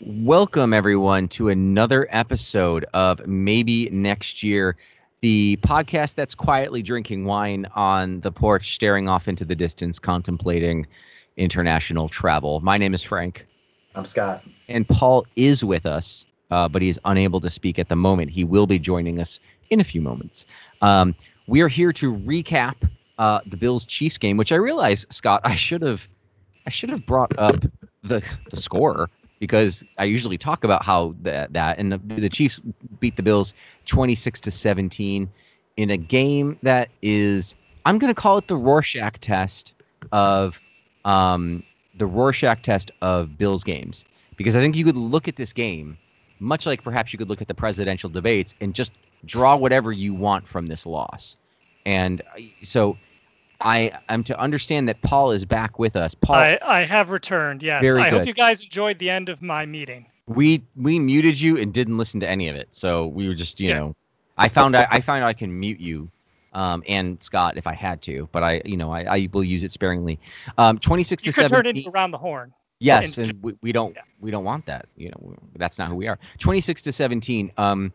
Welcome, everyone, to another episode of Maybe Next Year, the podcast that's quietly drinking wine on the porch, staring off into the distance, contemplating international travel. My name is Frank. I'm Scott. And Paul is with us, uh, but he's unable to speak at the moment. He will be joining us in a few moments. Um, we are here to recap uh, the Bills Chiefs game, which I realize, Scott, I should have, I should have brought up the the score because I usually talk about how that that and the, the Chiefs beat the Bills 26 to 17 in a game that is I'm going to call it the Rorschach test of um, the Rorschach test of Bills games because I think you could look at this game much like perhaps you could look at the presidential debates and just draw whatever you want from this loss. And so I am to understand that Paul is back with us. Paul, I, I have returned. Yes. Very I good. hope you guys enjoyed the end of my meeting. we we muted you and didn't listen to any of it, so we were just you Yeah. know, I found I, I found I can mute you, um, and Scott if I had to, but I you know I, I will use it sparingly. Um, 26 You to could turn 17. it around the horn. Yes, and- we, we don't yeah. we don't want that. You know, that's not who we are. 26 to 17. Um,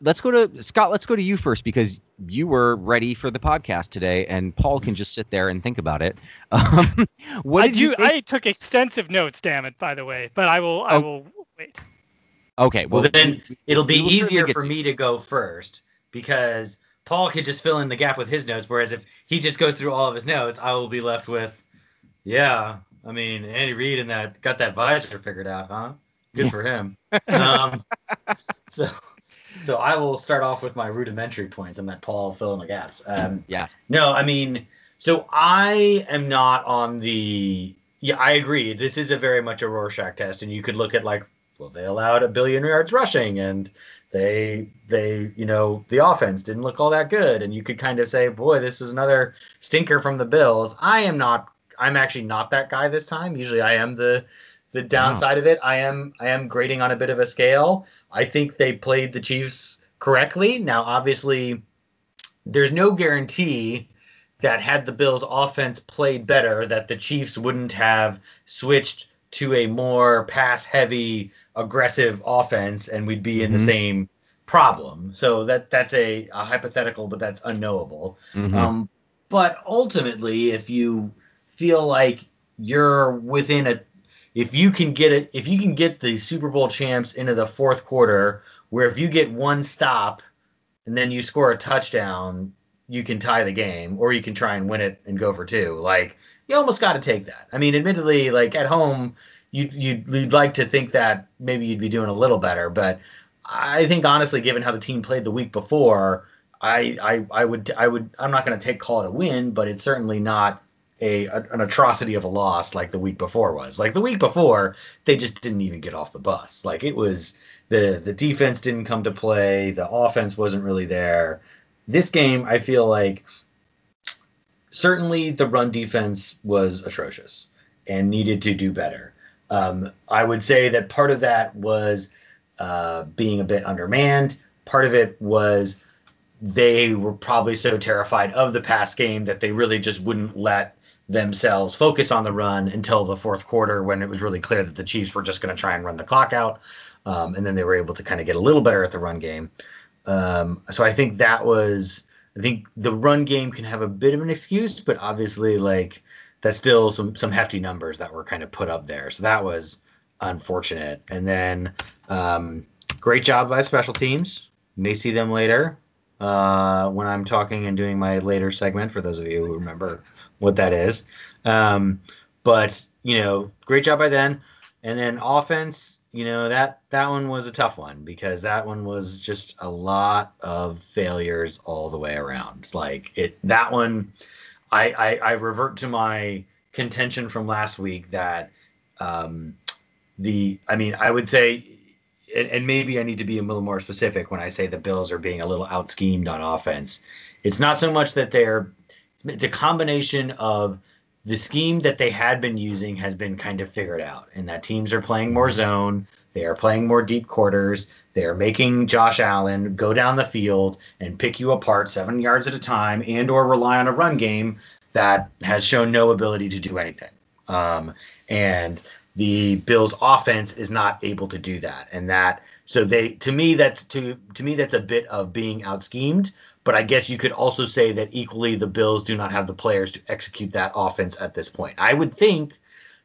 let's go to Scott. Let's go to you first because you were ready for the podcast today, and Paul can just sit there and think about it. Um, what I did you? think- I took extensive notes, damn it, by the way, but I will I Oh. will wait. okay, well, Well, then it'll be we will certainly easier for to- me to go first because Paul could just fill in the gap with his notes. Whereas if he just goes through all of his notes, I will be left with, yeah, I mean, Andy Reid and that got that visor figured out, huh? Good for him. um, so, so I will start off with my rudimentary points and let Paul fill in the gaps. Um, yeah. No, I mean, so I am not on the. Yeah, I agree. This is a very much a Rorschach test, and you could look at like, well, they allowed a billion yards rushing, and they they you know the offense didn't look all that good, and you could kind of say, boy, this was another stinker from the Bills. I am not. I'm actually not that guy this time. Usually, I am the the downside of it. I am I am grading on a bit of a scale. I think they played the Chiefs correctly. Now, obviously, there's no guarantee that had the Bills offense played better that the Chiefs wouldn't have switched to a more pass heavy aggressive offense and we'd be in the Mhm. same problem. So that that's a, a hypothetical but that's unknowable. Mhm. Um, but ultimately, if you feel like you're within a, if you can get it, if you can get the Super Bowl champs into the fourth quarter, where if you get one stop and then you score a touchdown, you can tie the game, or you can try and win it and go for two. Like you almost got to take that. I mean, admittedly, like at home, you you'd, you'd like to think that maybe you'd be doing a little better, but I think honestly, given how the team played the week before, I I, I would I would I'm not going to take call it a win, but it's certainly not a, a an atrocity of a loss like the week before was. Like the week before, they just didn't even get off the bus. Like it was the the defense didn't come to play, the offense wasn't really there. This game, I feel like certainly the run defense was atrocious and needed to do better. Um, I would say that part of that was uh, being a bit undermanned. Part of it was they were probably so terrified of the pass game that they really just wouldn't let themselves focus on the run until the fourth quarter when it was really clear that the Chiefs were just going to try and run the clock out. Um, and then they were able to kind of get a little better at the run game. Um, so I think that was, I think the run game can have a bit of an excuse, but obviously, like, that's still some some hefty numbers that were kind of put up there. So that was unfortunate. And then um, great job by special teams. May see them later uh, when I'm talking and doing my later segment. For those of you who remember what that is, um, but you know, great job by then. And then offense, you know that that one was a tough one because that one was just a lot of failures all the way around. Like it, that one. I, I, I revert to my contention from last week that um, the I mean I would say and, and maybe I need to be a little more specific when I say the Bills are being a little out schemed on offense. It's not so much that they're it's a combination of the scheme that they had been using has been kind of figured out and that teams are playing more zone they are playing more deep quarters they are making josh allen go down the field and pick you apart seven yards at a time and or rely on a run game that has shown no ability to do anything Um, and the Bills offense is not able to do that. And that so they to me that's to to me that's a bit of being out schemed. But I guess you could also say that equally the Bills do not have the players to execute that offense at this point. I would think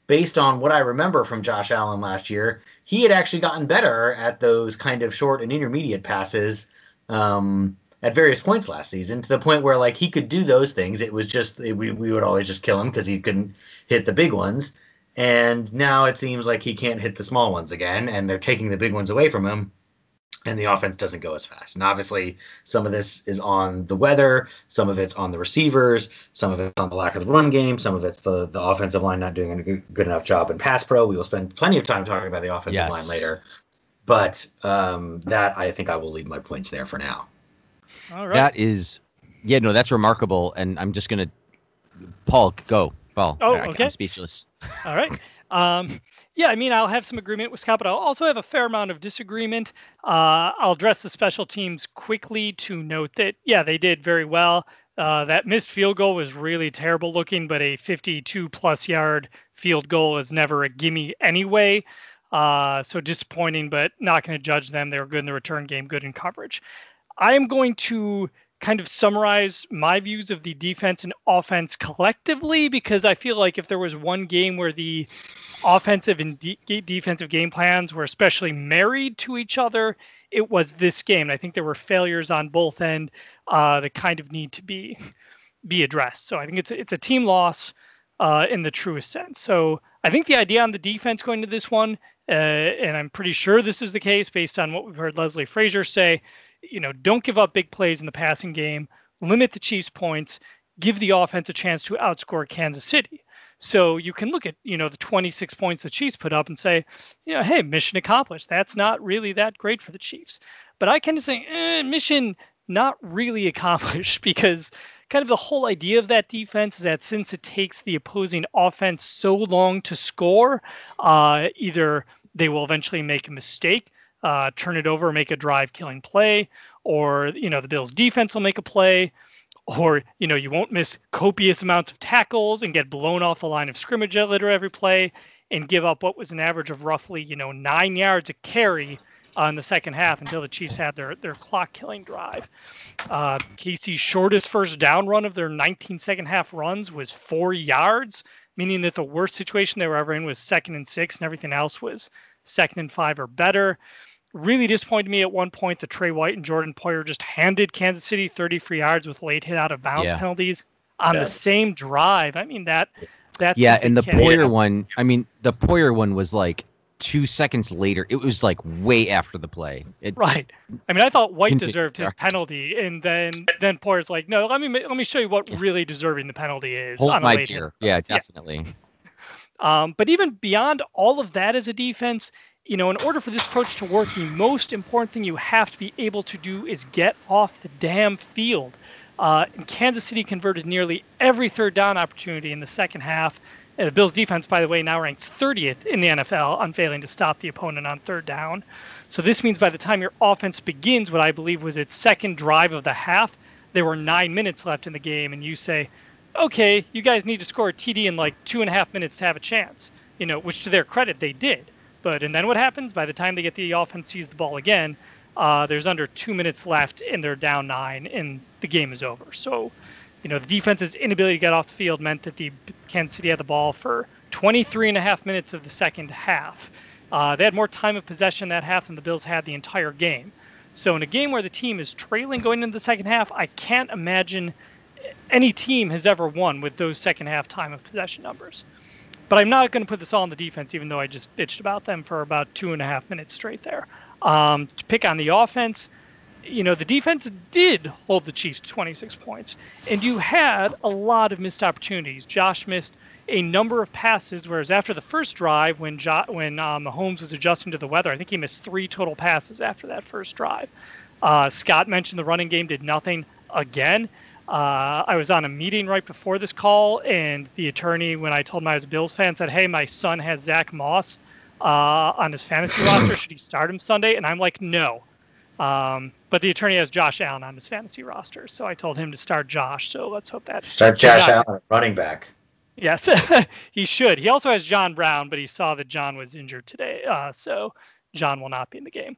based on what I remember from Josh Allen last year, he had actually gotten better at those kind of short and intermediate passes um, at various points last season to the point where like he could do those things. It was just we, we would always just kill him because he couldn't hit the big ones. And now it seems like he can't hit the small ones again, and they're taking the big ones away from him and the offense doesn't go as fast. And obviously, some of this is on the weather, some of it's on the receivers, some of it's on the lack of the run game, some of it's the, the offensive line not doing a good, good enough job in pass pro. We will spend plenty of time talking about the offensive Yes. line later. But um, that, I think I will leave my points there for now. All right. That is, yeah, no, that's remarkable. And I'm just gonna, Paul, go, Paul. Oh, I- okay. I'm speechless. All right. Um, yeah, I mean, I'll have some agreement with Scott, but I'll also have a fair amount of disagreement. Uh, I'll address the special teams quickly to note that, yeah, they did very well. Uh, that missed field goal was really terrible looking, but a 52 plus yard field goal is never a gimme anyway. Uh, so disappointing, but not going to judge them. They were good in the return game, good in coverage. I am going to kind of summarize my views of the defense and offense collectively because I feel like if there was one game where the offensive and de- defensive game plans were especially married to each other, it was this game. I think there were failures on both end uh, that kind of need to be be addressed. So I think it's a, it's a team loss uh, in the truest sense. So I think the idea on the defense going to this one, uh, and I'm pretty sure this is the case based on what we've heard Leslie Frazier say, you know, don't give up big plays in the passing game, limit the Chiefs' points, give the offense a chance to outscore Kansas City. So you can look at, you know, the 26 points the Chiefs put up and say, know, hey, mission accomplished. That's not really that great for the Chiefs. But I kind of say, eh, mission not really accomplished because kind of the whole idea of that defense is that since it takes the opposing offense so long to score, uh, either they will eventually make a mistake, uh, turn it over, make a drive killing play, or you know the Bills defense will make a play, or you know you won't miss copious amounts of tackles and get blown off the line of scrimmage at literally every play and give up what was an average of roughly you know nine yards a carry on the second half until the Chiefs had their their clock killing drive. Uh, KC's shortest first down run of their 19 second half runs was four yards, meaning that the worst situation they were ever in was second and six, and everything else was second and five or better. Really disappointed me at one point that Tre White and Jordan Poyer just handed Kansas City 30 free yards with late hit out of bounds Yeah. penalties on Yeah. the same drive. I mean that that's Yeah, and the can't- Poyer one, I mean, the Poyer one was like two seconds later. It was like way after the play. It, Right. I mean, I thought White Continue, deserved his penalty, and then then Poyer's like, no, let me let me show you what really deserving the penalty is. Hold on a my late hit. beer. Yeah, definitely. Um, but even beyond all of that as a defense, you know, in order for this approach to work, the most important thing you have to be able to do is get off the damn field. Uh, and Kansas City converted nearly every third down opportunity in the second half. And the Bills defense, by the way, now ranks 30th in the NFL on failing to stop the opponent on third down. So this means by the time your offense begins, what I believe was its second drive of the half, there were nine minutes left in the game, and you say, okay, you guys need to score a TD in like two and a half minutes to have a chance. You know, which to their credit they did. But and then what happens? By the time they get the offense sees the ball again, uh, there's under two minutes left and they're down nine and the game is over. So, you know, the defense's inability to get off the field meant that the Kansas City had the ball for 23 and a half minutes of the second half. Uh, they had more time of possession that half than the Bills had the entire game. So in a game where the team is trailing going into the second half, I can't imagine any team has ever won with those second half time of possession numbers. But I'm not going to put this all on the defense, even though I just bitched about them for about two and a half minutes straight there. Um, to pick on the offense, you know, the defense did hold the Chiefs to 26 points, and you had a lot of missed opportunities. Josh missed a number of passes, whereas after the first drive, when jo- when um, Mahomes was adjusting to the weather, I think he missed three total passes after that first drive. Uh, Scott mentioned the running game did nothing again. Uh, I was on a meeting right before this call, and the attorney, when I told him I was a Bills fan, said, "Hey, my son has Zach Moss uh, on his fantasy roster. Should he start him Sunday?" And I'm like, "No." Um, but the attorney has Josh Allen on his fantasy roster, so I told him to start Josh. So let's hope that Start Josh Yeah. Allen running back. Yes, he should. He also has John Brown, but he saw that John was injured today, uh, so John will not be in the game.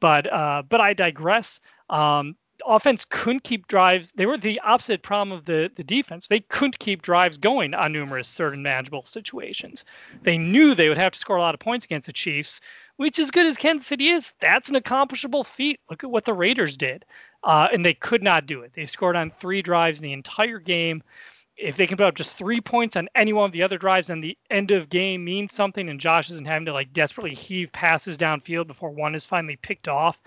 But uh, but I digress. Um, offense couldn't keep drives. They were the opposite problem of the, the defense. They couldn't keep drives going on numerous third and manageable situations. They knew they would have to score a lot of points against the Chiefs, which, as good as Kansas City is, that's an accomplishable feat. Look at what the Raiders did. Uh, and they could not do it. They scored on three drives in the entire game. If they can put up just three points on any one of the other drives, then the end of game means something, and Josh isn't having to like desperately heave passes downfield before one is finally picked off.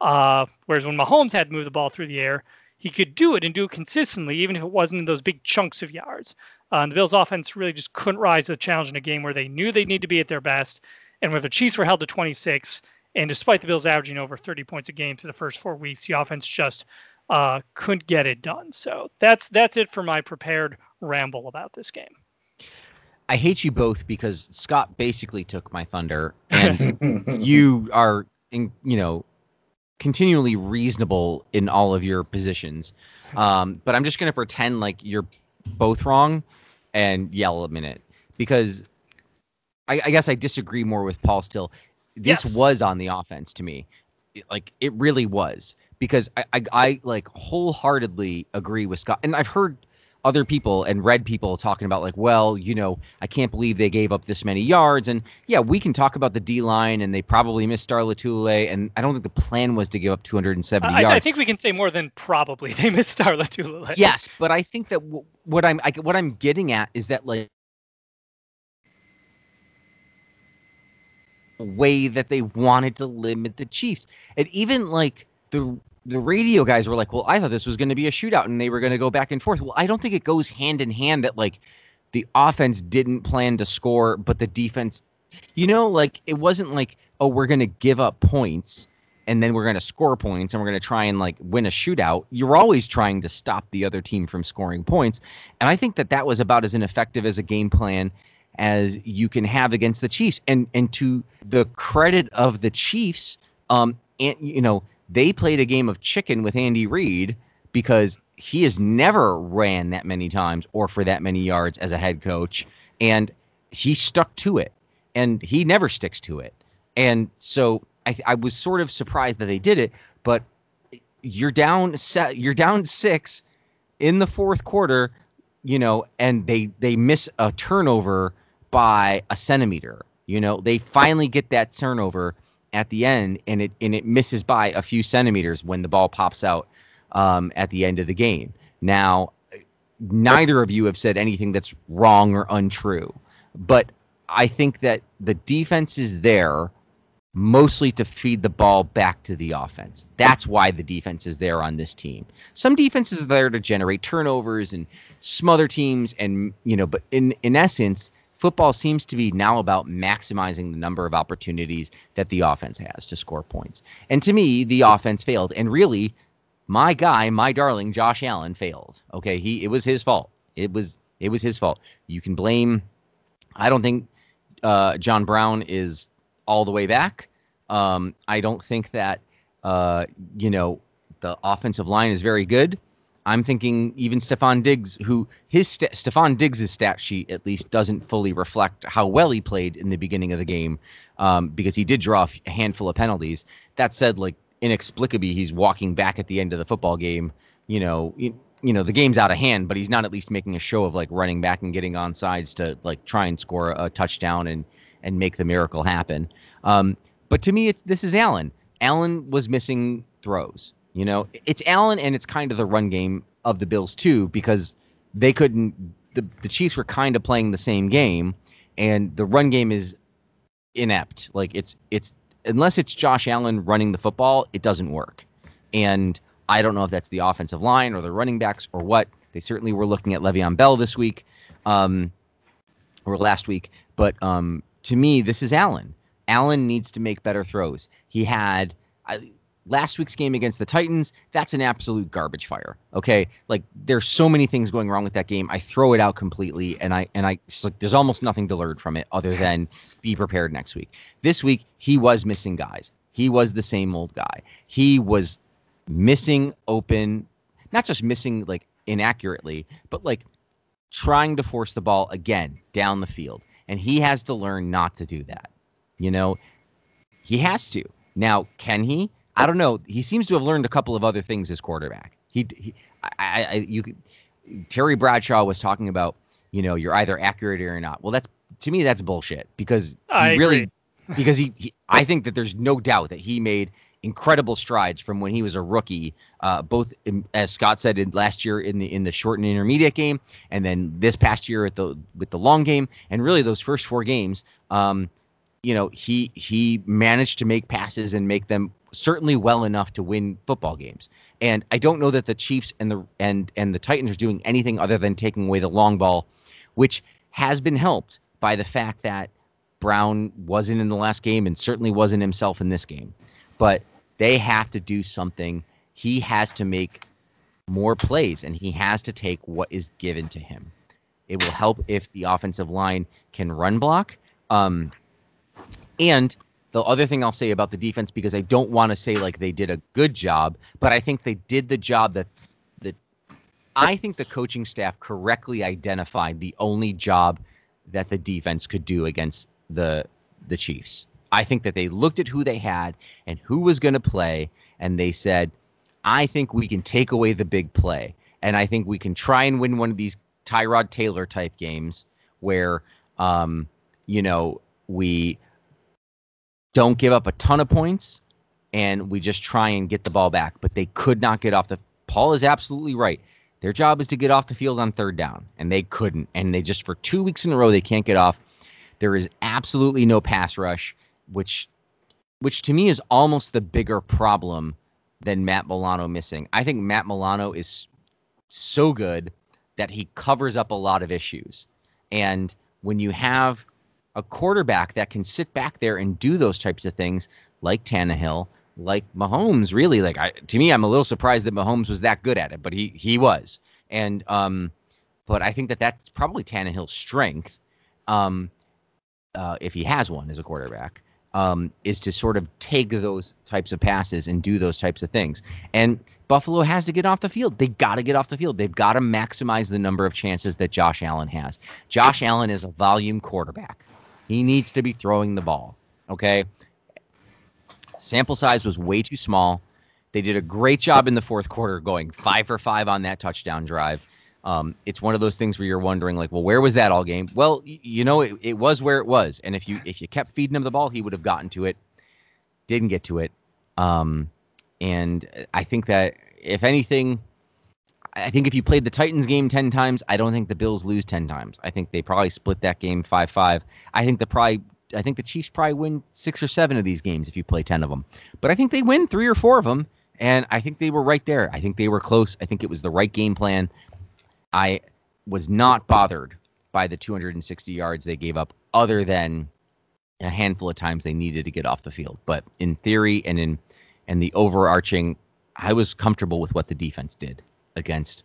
Uh, whereas when Mahomes had to move the ball through the air, he could do it and do it consistently, even if it wasn't in those big chunks of yards. Uh, and the Bills' offense really just couldn't rise to the challenge in a game where they knew they need to be at their best, and where the Chiefs were held to 26. And despite the Bills averaging over 30 points a game through the first four weeks, the offense just uh, couldn't get it done. So that's that's it for my prepared ramble about this game. I hate you both because Scott basically took my thunder, and you are, in, you know, continually reasonable in all of your positions. Um, but I'm just gonna pretend like you're both wrong and yell a minute because I, I guess I disagree more with Paul still. This Yes. was on the offense to me, like it really was because I, I I like wholeheartedly agree with Scott, and I've heard other people and read people talking about like, well, you know, I can't believe they gave up this many yards, and yeah, we can talk about the D line, and they probably missed Star Lotulelei, and I don't think the plan was to give up 270 I, yards. I think we can say more than probably they missed Star Lotulelei. yes, but I think that w- what I'm I, what I'm getting at is that like way that they wanted to limit the Chiefs, and even like the the radio guys were like, well, I thought this was going to be a shootout, and they were going to go back and forth. Well, I don't think it goes hand in hand that like the offense didn't plan to score, but the defense, you know, like it wasn't like oh we're going to give up points and then we're going to score points and we're going to try and like win a shootout. You're always trying to stop the other team from scoring points, and I think that that was about as ineffective as a game plan as you can have against the Chiefs. And and to the credit of the Chiefs, um, and you know they played a game of chicken with Andy Reid because he has never ran that many times or for that many yards as a head coach, and he stuck to it, and he never sticks to it. And so I, I was sort of surprised that they did it, but you're down se- you're down six in the fourth quarter, you know, and they they miss a turnover by a centimeter. You know, they finally get that turnover at the end, and it and it misses by a few centimeters when the ball pops out um, at the end of the game. Now, neither of you have said anything that's wrong or untrue, but I think that the defense is there mostly to feed the ball back to the offense. That's why the defense is there on this team. Some defenses are there to generate turnovers and smother teams and you know, but in in essence, football seems to be now about maximizing the number of opportunities that the offense has to score points. And to me, the offense failed. And really, my guy, my darling Josh Allen failed. Okay, he it was his fault. It was it was his fault. You can blame I don't think uh, John Brown is all the way back. Um, I don't think that uh, you know the offensive line is very good. I'm thinking even Stefon Diggs, who his st- Stefon Diggs' stat sheet at least doesn't fully reflect how well he played in the beginning of the game, um, because he did draw a handful of penalties. That said, like inexplicably, he's walking back at the end of the football game. You know, you, you know the game's out of hand, but he's not at least making a show of like running back and getting on sides to like try and score a touchdown and and make the miracle happen. Um, but to me, it's this is Allen. Allen was missing throws. You know, it's Allen and it's kind of the run game of the Bills too because they couldn't. The the Chiefs were kind of playing the same game, and the run game is inept. Like it's it's unless it's Josh Allen running the football, it doesn't work. And I don't know if that's the offensive line or the running backs or what. They certainly were looking at Le'Veon Bell this week, um, or last week. But um, to me, this is Allen. Allen needs to make better throws. He had I, last week's game against the Titans. That's an absolute garbage fire. Okay, like there's so many things going wrong with that game. I throw it out completely, and I and I like there's almost nothing to learn from it other than be prepared next week. This week he was missing guys. He was the same old guy. He was missing open, not just missing like inaccurately, but like trying to force the ball again down the field. And he has to learn not to do that. You know, he has to. Now, can he? I don't know. He seems to have learned a couple of other things as quarterback. He, he I, I, you, Terry Bradshaw was talking about, you know, you're either accurate or not. Well, that's to me that's bullshit because he I really agree. because he, he I think that there's no doubt that he made incredible strides from when he was a rookie, uh, both in, as Scott said in, last year in the in the short and intermediate game, and then this past year at the with the long game, and really those first four games. Um, you know, he he managed to make passes and make them certainly well enough to win football games. And I don't know that the Chiefs and the and and the Titans are doing anything other than taking away the long ball, which has been helped by the fact that Brown wasn't in the last game and certainly wasn't himself in this game. But they have to do something. He has to make more plays and he has to take what is given to him. It will help if the offensive line can run block. Um, and the other thing I'll say about the defense, because I don't want to say like they did a good job, but I think they did the job that that I think the coaching staff correctly identified the only job that the defense could do against the the Chiefs. I think that they looked at who they had and who was going to play, and they said, I think we can take away the big play. And I think we can try and win one of these Tyrod Taylor type games where, um, you know, we don't give up a ton of points and we just try and get the ball back. But they could not get off the. Paul is absolutely right. Their job is to get off the field on third down, and they couldn't. And they just for two weeks in a row they can't get off. There is absolutely no pass rush, which, which to me is almost the bigger problem than Matt Milano missing. I think Matt Milano is so good that he covers up a lot of issues. And when you have a quarterback that can sit back there and do those types of things, like Tannehill, like Mahomes, really, like I, to me, I'm a little surprised that Mahomes was that good at it, but he he was. And um, but I think that that's probably Tannehill's strength, um, uh, if he has one as a quarterback, um, is to sort of take those types of passes and do those types of things. And Buffalo has to get off the field. They got to get off the field. They've got to maximize the number of chances that Josh Allen has. Josh Allen is a volume quarterback. He needs to be throwing the ball. Okay. Sample size was way too small. They did a great job in the fourth quarter going five for five on that touchdown drive. Um, it's one of those things where you're wondering, like, well, where was that all game? Well, y- you know, it, it was where it was, and if you if you kept feeding him the ball, he would have gotten to it. Didn't get to it, um, and I think that if anything, I think if you played the Titans game ten times, I don't think the Bills lose ten times. I think they probably split that game five five. I think the probably I think the Chiefs probably win six or seven of these games if you play ten of them. But I think they win three or four of them, and I think they were right there. I think they were close. I think it was the right game plan. I was not bothered by the 260 yards they gave up, other than a handful of times they needed to get off the field. But in theory and in and the overarching, I was comfortable with what the defense did against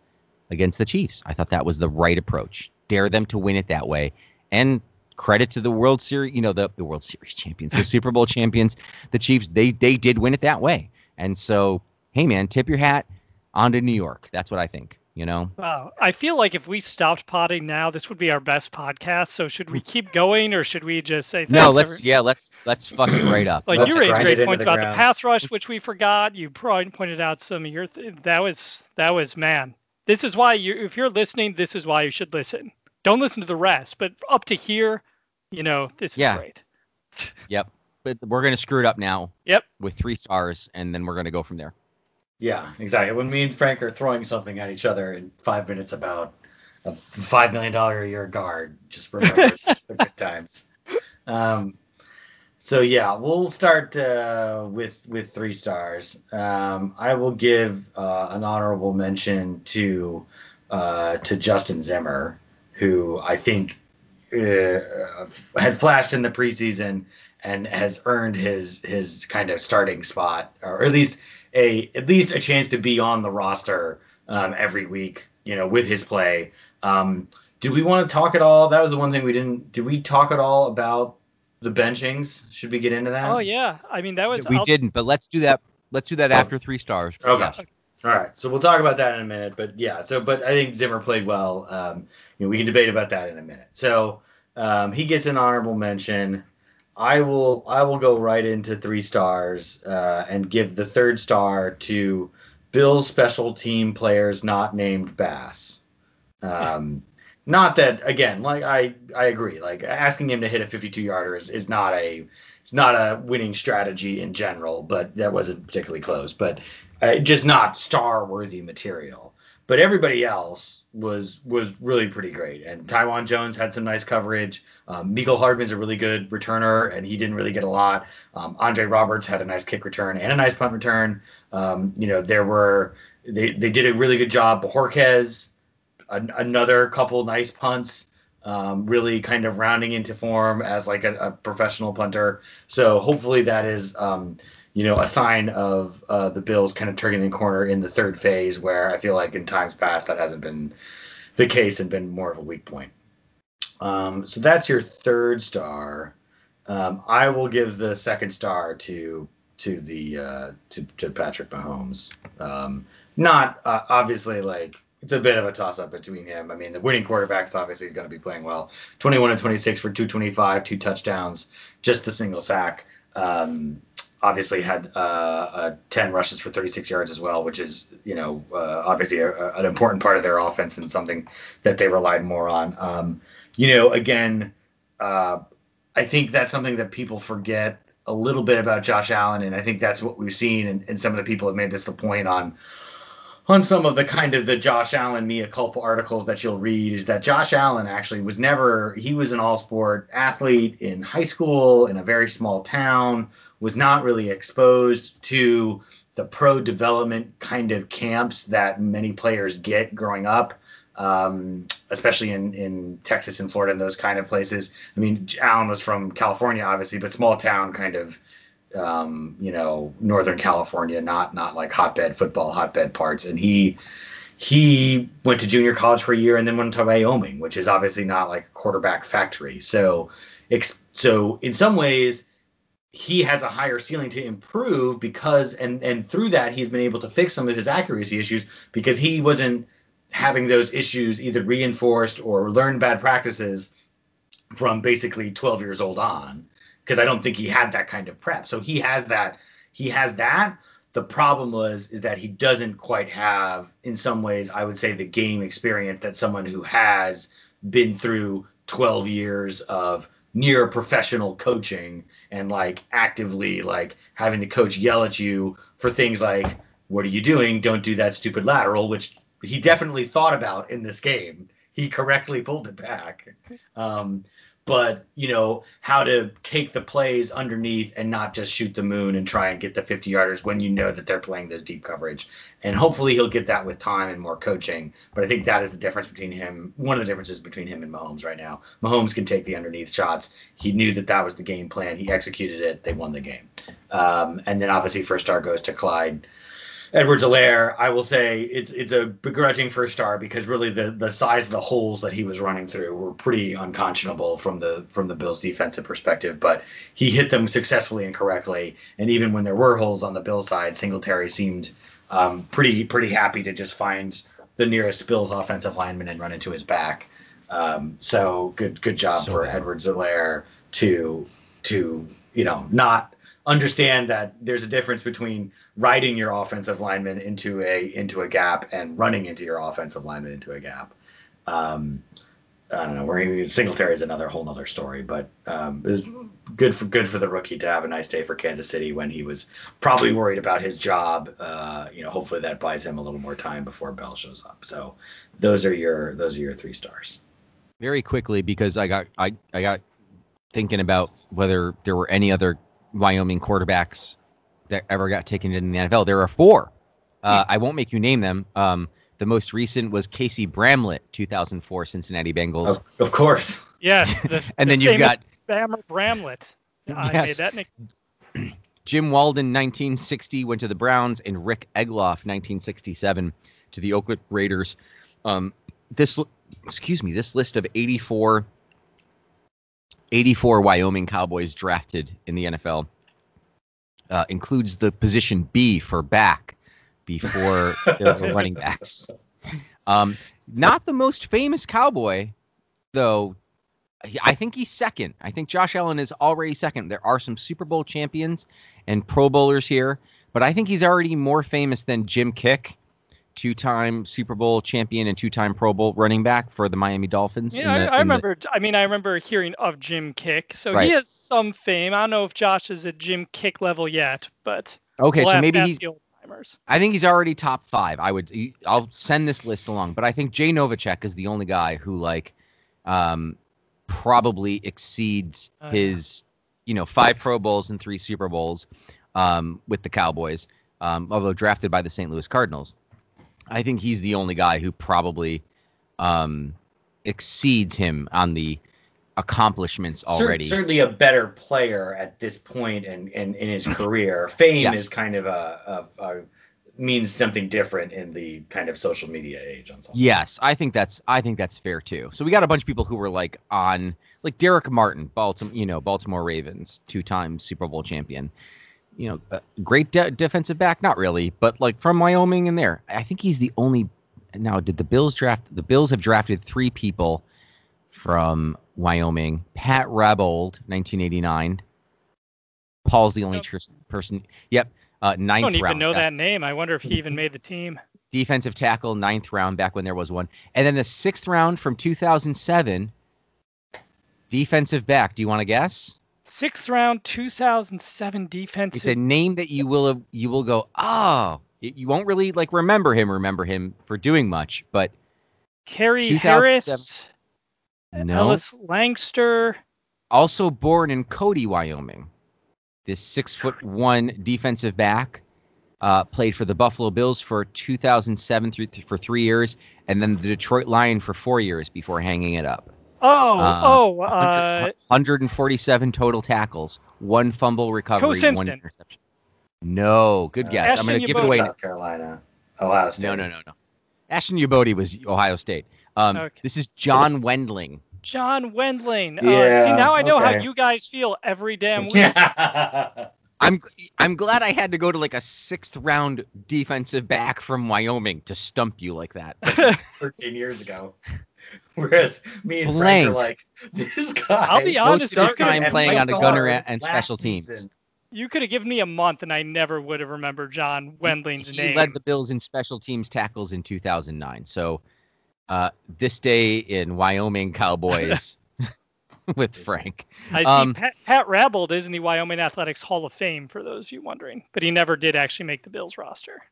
against the Chiefs. I thought that was the right approach. Dare them to win it that way, and credit to the World Series, you know, the the World Series champions, the Super Bowl champions, the Chiefs. They they did win it that way, and so hey man, tip your hat on to New York. That's what I think. You know. Wow. I feel like if we stopped potting now, this would be our best podcast. So should we keep going or should we just say No, let's every- yeah, let's let's fuck it right up. Like Let's you raised great points the about the pass rush, which we forgot. You probably pointed out some of your th- that was that was man. This is why you if you're listening, this is why you should listen. Don't listen to the rest, but up to here, you know, this is Yeah. great. Yep. But we're gonna screw it up now Yep. with three stars, and then we're gonna go from there. Yeah, exactly. When me and Frank are throwing something at each other in five minutes about a five million dollar a year guard, just remember the good times. Um, so yeah, we'll start uh, with with three stars. Um, I will give uh, an honorable mention to uh, to Justin Zimmer, who I think uh, had flashed in the preseason and has earned his his kind of starting spot, or at least a at least a chance to be on the roster um, every week. You know, with his play. Um, do we want to talk at all? That was the one thing we didn't. Did we talk at all about the benchings? Should we get into that? Oh yeah. I mean that was we I'll- didn't, but let's do that. Let's do that Oh. after three stars. Okay. Yes. All right, so we'll talk about that in a minute. But yeah, so but I think Zimmer played well. Um, you know, we can debate about that in a minute. So um, he gets an honorable mention. I will I will go right into three stars uh, and give the third star to Bill's special team players not named Bass. Um, not that again, like I I agree. Like asking him to hit a 52 yarder is, is not a it's not a winning strategy in general, but that wasn't particularly close. But uh, just not star worthy material. But everybody else was was really pretty great. And Taiwan Jones had some nice coverage. Um, Mecole Hardman's a really good returner, and he didn't really get a lot. Um, Andre Roberts had a nice kick return and a nice punt return. Um, you know, there were they they did a really good job. Bojorquez, an, another couple nice punts. Um, really kind of rounding into form as like a, a professional punter. So hopefully that is um, you know, a sign of uh, the Bills kind of turning the corner in the third phase, where I feel like in times past that hasn't been the case and been more of a weak point. Um, so that's your third star. Um, I will give the second star to to the uh, to, to Patrick Mahomes. Um, not uh, obviously like it's a bit of a toss up between him. I mean, the winning quarterback is obviously going to be playing well. 21 and 26 for 225, two touchdowns, just the single sack. Um, obviously had uh, uh, 10 rushes for 36 yards as well, which is, you know, uh, obviously a, a, an important part of their offense and something that they relied more on. Um, you know, again, uh, I think that's something that people forget a little bit about Josh Allen, and I think that's what we've seen, and, and some of the people have made this the point on on some of the kind of the Josh Allen mea culpa articles that you'll read is that Josh Allen actually was never he was an all sport athlete in high school in a very small town was not really exposed to the pro development kind of camps that many players get growing up, um, especially in, in Texas and Florida and those kind of places. I mean, Allen was from California, obviously, but small town kind of, um, you know, Northern California, not not like hotbed football hotbed parts. And he he went to junior college for a year and then went to Wyoming, which is obviously not like a quarterback factory. So, so in some ways he has a higher ceiling to improve because and and through that he's been able to fix some of his accuracy issues because he wasn't having those issues either reinforced or learned bad practices from basically 12 years old on because I don't think he had that kind of prep. So he has that he has that. The problem was is that he doesn't quite have in some ways I would say the game experience that someone who has been through 12 years of near professional coaching and like actively like having the coach yell at you for things like what are you doing? Don't do that stupid lateral which he definitely thought about in this game. He correctly pulled it back. Um, but you know how to take the plays underneath and not just shoot the moon and try and get the 50 yarders when you know that they're playing those deep coverage. And hopefully he'll get that with time and more coaching. But i think that is the difference between him one of the differences between him and mahomes right now. Mahomes can take the underneath shots. He knew that that was the game plan. He executed it. They won the game. Um, and then obviously first star goes to clyde Edwards-Helaire, I will say it's it's a begrudging first star because really the the size of the holes that he was running through were pretty unconscionable from the from the Bills defensive perspective. But he hit them successfully and correctly, and even when there were holes on the Bills side, Singletary seemed um, pretty pretty happy to just find the nearest Bills offensive lineman and run into his back. Um, so good good job so for Edwards-Helaire to to you know not understand that there's a difference between riding your offensive lineman into a into a gap and running into your offensive lineman into a gap. Um, I don't know. Where Singletary is another whole other story, but um, it was good for good for the rookie to have a nice day for Kansas City when he was probably worried about his job. Uh, you know, hopefully that buys him a little more time before Bell shows up. So those are your those are your three stars. Very quickly, because I got I I got thinking about whether there were any other Wyoming quarterbacks that ever got taken in the NFL. There are four. Uh, hmm. I won't make you name them. Um, the most recent was Casey Bramlett, 2004 Cincinnati Bengals. Of, of course. Yes. The, and the then you've got Bammer Bramlett. I yes. that make... Jim Walden, 1960, went to the Browns, and Rick Egloff, 1967, to the Oakland Raiders. Um, this, excuse me, this list of 84 84 Wyoming Cowboys drafted in the NFL. Uh, includes the position B for back. before there were running backs. Um, not the most famous cowboy, though. I think he's second. I think Josh Allen is already second. There are some Super Bowl champions and Pro Bowlers here, but I think he's already more famous than Jim Kiick, two-time Super Bowl champion and two-time Pro Bowl running back for the Miami Dolphins. Yeah, the, I, I remember. The... I mean, I remember hearing of Jim Kiick, so right. he has some fame. I don't know if Josh is at Jim Kiick level yet, but okay, we'll so maybe he's. I think he's already top five. I would. I'll send this list along, but I think Jay Novacek is the only guy who like, um, probably exceeds uh, his, you know, five Pro Bowls and three Super Bowls, um, with the Cowboys. Um, although drafted by the St. Louis Cardinals, I think he's the only guy who probably, um, exceeds him on the accomplishments already. Certainly a better player at this point in, in, in his career. Fame yes. is kind of a, a, a, means something different in the kind of social media age on something. Yes, I think that's I think that's fair too. So we got a bunch of people who were like on like Derrick Martin, Baltimore, you know, Baltimore Ravens, two-time Super Bowl champion. You know, great de- defensive back, not really, but like from Wyoming and there. I think he's the only now did the Bills draft the Bills have drafted 3 people from Wyoming. Pat Rabold, 1989. Paul's the only tr- person. Yep, uh, ninth I don't even know that name. I wonder if he even made the team. Defensive tackle, ninth round, back when there was one. And then the sixth round from 2007, defensive back. Do you want to guess? Sixth round, 2007 defensive. It's a name that you will you will go oh you won't really like remember him remember him for doing much, but Kerry Harris. No. Ellis Langster. Also born in Cody, Wyoming. This six foot one defensive back uh, played for the Buffalo Bills for 2007 through th- for three years, and then the Detroit Lion for four years before hanging it up. Oh, uh, oh, 100, uh, 147 total tackles, one fumble recovery, one interception. No, good guess. I'm going to give it away. South Carolina, Ohio State. No, no, no, no. Ashton Youboty was Ohio State. Um, okay. This is John Wendling. John Wendling. Yeah, uh, see, now I know okay. how you guys feel every damn week. I'm I'm glad I had to go to like a sixth round defensive back from Wyoming to stump you like that. 13 years ago. Whereas me and Blank. Frank are like, this guy. I'll be honest, this time playing on a gunner and special teams. Season. You could have given me a month and I never would have remembered John Wendling's he name. He led the Bills in special teams tackles in 2009. So uh, this day in Wyoming Cowboys with Frank. I um, see Pat, Pat Rabold is in the Wyoming Athletics Hall of Fame for those of you wondering, but he never did actually make the Bills roster.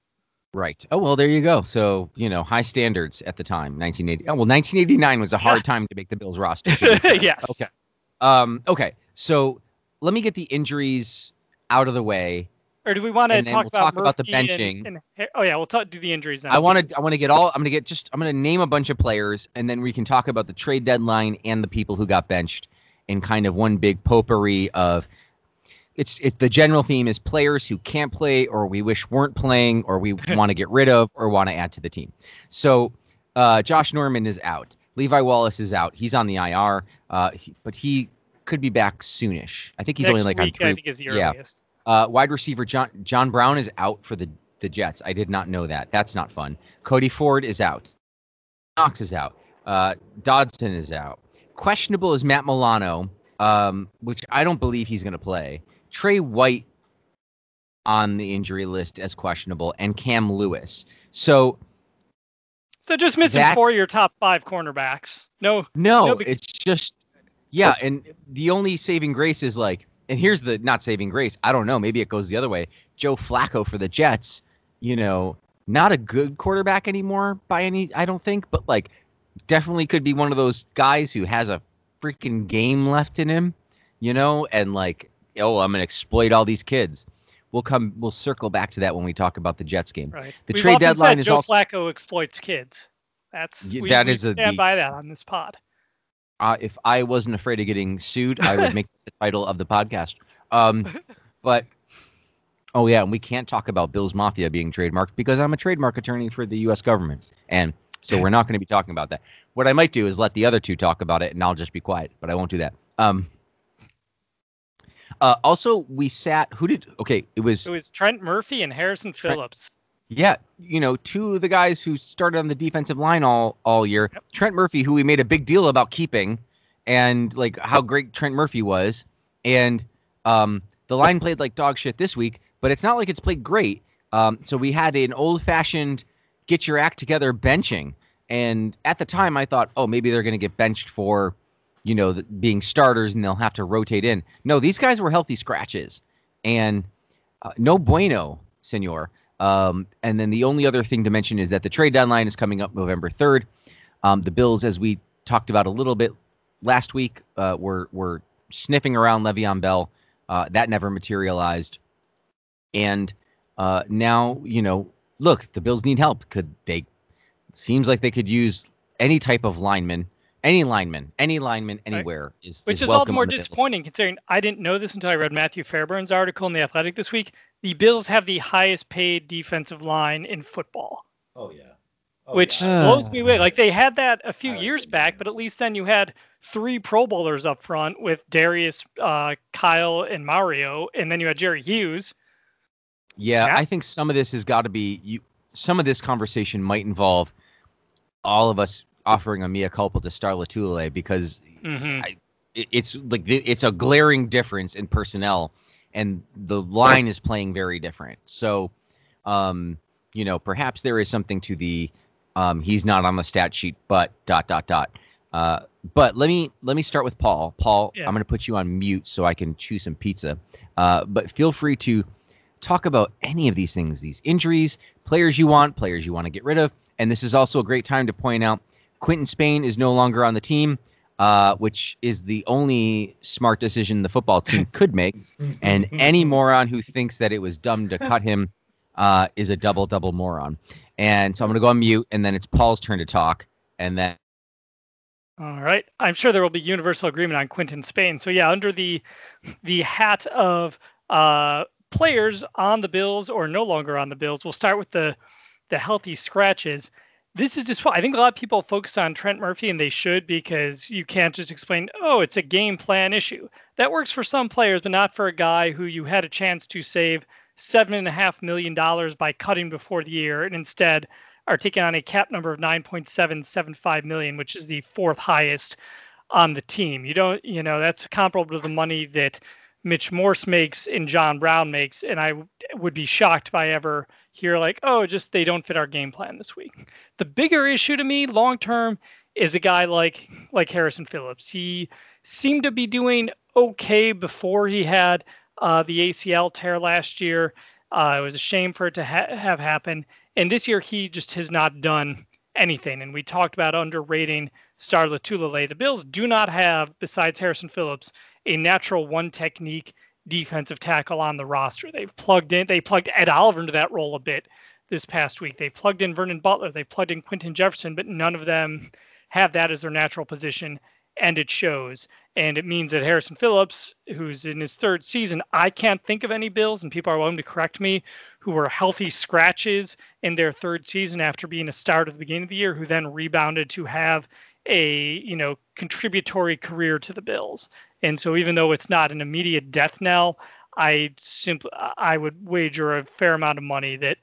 Right. Oh well, there you go. So you know, high standards at the time, 1980. Oh well, 1989 was a hard time to make the Bills roster. yes. Okay. Um. Okay. So let me get the injuries out of the way or do we want to talk, we'll about, talk about the benching? And, and, oh yeah, we'll talk, do the injuries now. I want to I want to get all I'm going to get just I'm going to name a bunch of players and then we can talk about the trade deadline and the people who got benched in kind of one big potpourri of it's it's the general theme is players who can't play or we wish weren't playing or we want to get rid of or want to add to the team. So uh, Josh Norman is out. Levi Wallace is out. He's on the IR, uh, he, but he could be back soonish. I think he's Next only like week, on three. I think is the earliest. Yeah. Uh, wide receiver John John Brown is out for the the Jets. I did not know that. That's not fun. Cody Ford is out. Knox is out. Uh, Dodson is out. Questionable is Matt Milano, um, which I don't believe he's going to play. Tre White on the injury list as questionable, and Cam Lewis. So. So just missing four of your top five cornerbacks. No. No, no it's just yeah, and the only saving grace is like and here's the not saving grace. I don't know. Maybe it goes the other way. Joe Flacco for the Jets, you know, not a good quarterback anymore by any, I don't think, but like definitely could be one of those guys who has a freaking game left in him, you know, and like, oh, I'm gonna exploit all these kids. We'll come, we'll circle back to that when we talk about the Jets game. Right. The We've trade deadline is Joe also Flacco exploits kids. That's we, that we is stand a, the, by that on this pod uh, if I wasn't afraid of getting sued, I would make the title of the podcast. Um, but oh yeah, and we can't talk about Bill's Mafia being trademarked because I'm a trademark attorney for the U.S. government, and so we're not going to be talking about that. What I might do is let the other two talk about it, and I'll just be quiet. But I won't do that. Um, uh, also, we sat. Who did? Okay, it was. It was Trent Murphy and Harrison Trent, Phillips. Yeah, you know, two of the guys who started on the defensive line all all year, yep. Trent Murphy, who we made a big deal about keeping, and like how great Trent Murphy was, and um, the line played like dog shit this week, but it's not like it's played great. Um, so we had an old-fashioned get your act together benching, and at the time I thought, oh, maybe they're going to get benched for, you know, being starters and they'll have to rotate in. No, these guys were healthy scratches, and uh, no bueno, senor. Um, and then the only other thing to mention is that the trade deadline is coming up November 3rd. Um, the Bills, as we talked about a little bit last week, uh, were were sniffing around Le'Veon Bell. Uh, that never materialized, and uh, now you know, look, the Bills need help. Could they? Seems like they could use any type of lineman, any lineman, any lineman anywhere right. is which is, is all the more disappointing Bills. considering I didn't know this until I read Matthew Fairburn's article in the Athletic this week the Bills have the highest paid defensive line in football. Oh yeah. Oh, which yeah. blows me away. Like they had that a few years back, but at least then you had three Pro Bowlers up front with Dareus, uh, Kyle, and Mario, and then you had Jerry Hughes. Yeah, yeah. I think some of this has got to be you. Some of this conversation might involve all of us offering a mea culpa to Star Lotulelei because mm-hmm. I, it's like it's a glaring difference in personnel and the line is playing very different. So, um, you know, perhaps there is something to the um, he's not on the stat sheet, but dot dot dot. Uh, but let me let me start with Paul. Paul, yeah. I'm going to put you on mute so I can chew some pizza. Uh, but feel free to talk about any of these things, these injuries, players you want, players you want to get rid of. And this is also a great time to point out Quinton Spain is no longer on the team uh, which is the only smart decision the football team could make. and any moron who thinks that it was dumb to cut him uh, is a double double moron. And so I'm going to go on mute, and then it's Paul's turn to talk, and then. All right. I'm sure there will be universal agreement on Quinton Spain. So yeah, under the the hat of uh, players on the Bills or no longer on the Bills, we'll start with the the healthy scratches this is just I think a lot of people focus on Trent Murphy and they should because you can't just explain, oh, it's a game plan issue. That works for some players, but not for a guy who you had a chance to save seven and a half million dollars by cutting before the year and instead are taking on a cap number of 9.775 million, which is the fourth highest on the team. You don't, you know, that's comparable to the money that Mitch Morse makes and John Brown makes, and I would be shocked I ever hear like, oh, just they don't fit our game plan this week. The bigger issue to me long term is a guy like like Harrison Phillips. He seemed to be doing okay before he had uh, the ACL tear last year. Uh, it was a shame for it to ha- have happened, and this year he just has not done anything. And we talked about underrating Star Lotulelei. The Bills do not have, besides Harrison Phillips, a natural one technique defensive tackle on the roster. They've plugged in, they plugged Ed Oliver into that role a bit this past week. They plugged in Vernon Butler, they plugged in Quinton Jefferson, but none of them have that as their natural position, and it shows. And it means that Harrison Phillips, who's in his third season, I can't think of any Bills, and people are willing to correct me, who were healthy scratches in their third season after being a start at the beginning of the year, who then rebounded to have a you know contributory career to the Bills. And so even though it's not an immediate death knell, I simply I would wager a fair amount of money that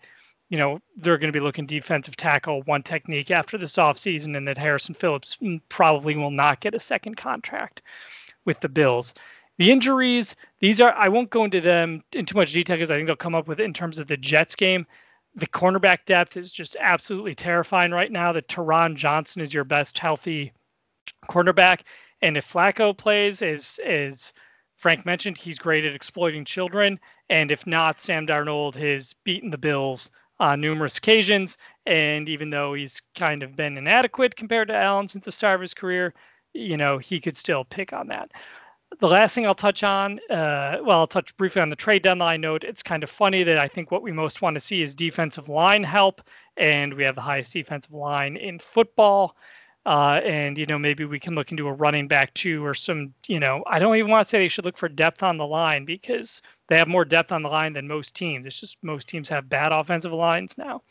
you know they're going to be looking defensive tackle one technique after this offseason and that Harrison Phillips mm, probably will not get a second contract with the Bills. The injuries, these are I won't go into them in too much detail because I think they'll come up with it in terms of the Jets game the cornerback depth is just absolutely terrifying right now. That Taron Johnson is your best healthy cornerback, and if Flacco plays, as as Frank mentioned, he's great at exploiting children, and if not, Sam Darnold has beaten the Bills on numerous occasions. And even though he's kind of been inadequate compared to Allen since the start of his career, you know he could still pick on that the last thing I'll touch on, uh, well, I'll touch briefly on the trade deadline note. It's kind of funny that I think what we most want to see is defensive line help, and we have the highest defensive line in football. Uh, and you know maybe we can look into a running back too, or some you know I don't even want to say they should look for depth on the line because they have more depth on the line than most teams. It's just most teams have bad offensive lines now.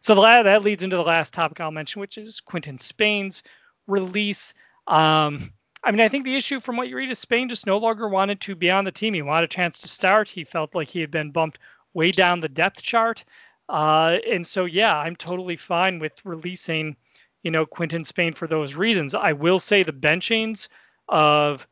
So the, that leads into the last topic I'll mention, which is Quinton Spain's release. Um, I mean, I think the issue from what you read is Spain just no longer wanted to be on the team. He wanted a chance to start. He felt like he had been bumped way down the depth chart. Uh, and so, yeah, I'm totally fine with releasing, you know, Quinton Spain for those reasons. I will say the benchings of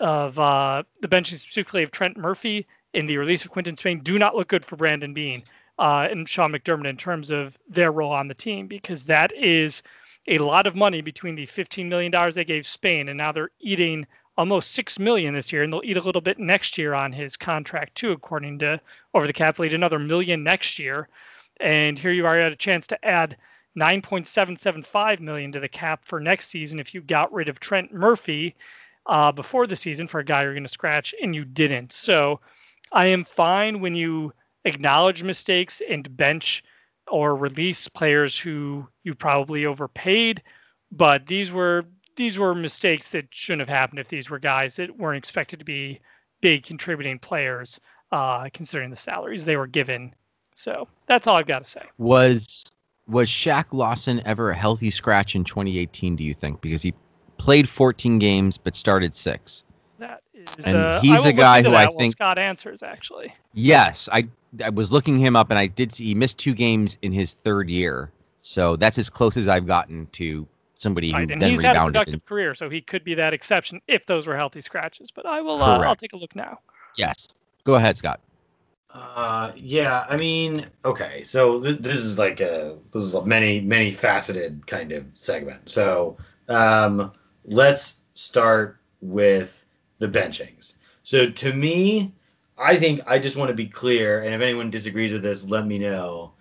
of uh, the benching specifically of Trent Murphy in the release of Quinton Spain do not look good for Brandon Beane uh, and Sean McDermott in terms of their role on the team because that is a lot of money between the $15 million they gave Spain and now they're eating almost six million this year, and they'll eat a little bit next year on his contract too, according to over the cap lead, another million next year. And here you are at a chance to add 9.775 million to the cap for next season if you got rid of Trent Murphy uh, before the season for a guy you're going to scratch, and you didn't. So I am fine when you acknowledge mistakes and bench or release players who you probably overpaid. But these were these were mistakes that shouldn't have happened if these were guys that weren't expected to be big contributing players, uh, considering the salaries they were given. So that's all I've got to say. Was was Shaq Lawson ever a healthy scratch in 2018? Do you think because he played 14 games but started six? That is, and uh, he's a guy who I think Scott answers actually. Yes, I I was looking him up and I did see he missed two games in his third year. So that's as close as I've gotten to somebody who right, and then he's had a rebounded. productive career, so he could be that exception if those were healthy scratches. But I will, uh, I'll take a look now. yes. Go ahead, Scott. Uh, yeah, I mean, okay, so th- this is like a this is a many many faceted kind of segment. So um, let's start with the benchings. So to me, I think I just want to be clear, and if anyone disagrees with this, let me know.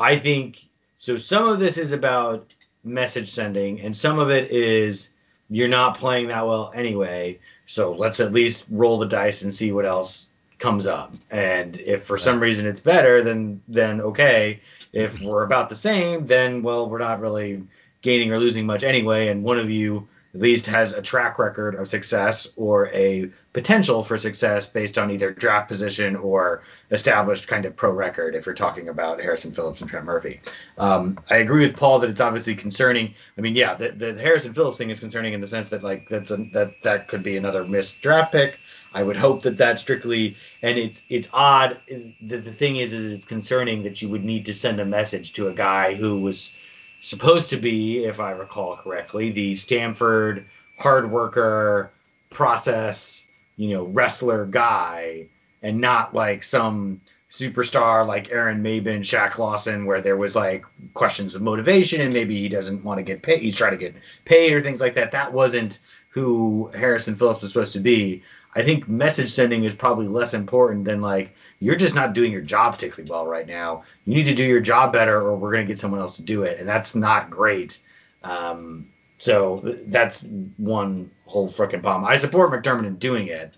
I think so. Some of this is about message sending, and some of it is you're not playing that well anyway. So let's at least roll the dice and see what else comes up. And if for some reason it's better, then then okay. If mm-hmm. we're about the same, then well, we're not really gaining or losing much anyway. And one of you at least has a track record of success or a potential for success based on either draft position or established kind of pro record if you're talking about Harrison Phillips and Trent Murphy. Um, I agree with Paul that it's obviously concerning. I mean, yeah, the, the Harrison Phillips thing is concerning in the sense that like that's a, that that could be another missed draft pick. I would hope that that strictly and it's it's odd. The, the thing is, is it's concerning that you would need to send a message to a guy who was supposed to be, if I recall correctly, the Stanford hard worker, process, you know, wrestler guy, and not like some superstar like Aaron Maybin, Shaq Lawson, where there was like questions of motivation and maybe he doesn't want to get paid, he's trying to get paid or things like that. That wasn't who Harrison Phillips was supposed to be. I think message sending is probably less important than like you're just not doing your job particularly well right now. You need to do your job better, or we're gonna get someone else to do it, and that's not great. Um, so that's one whole freaking problem. I support McDermott in doing it.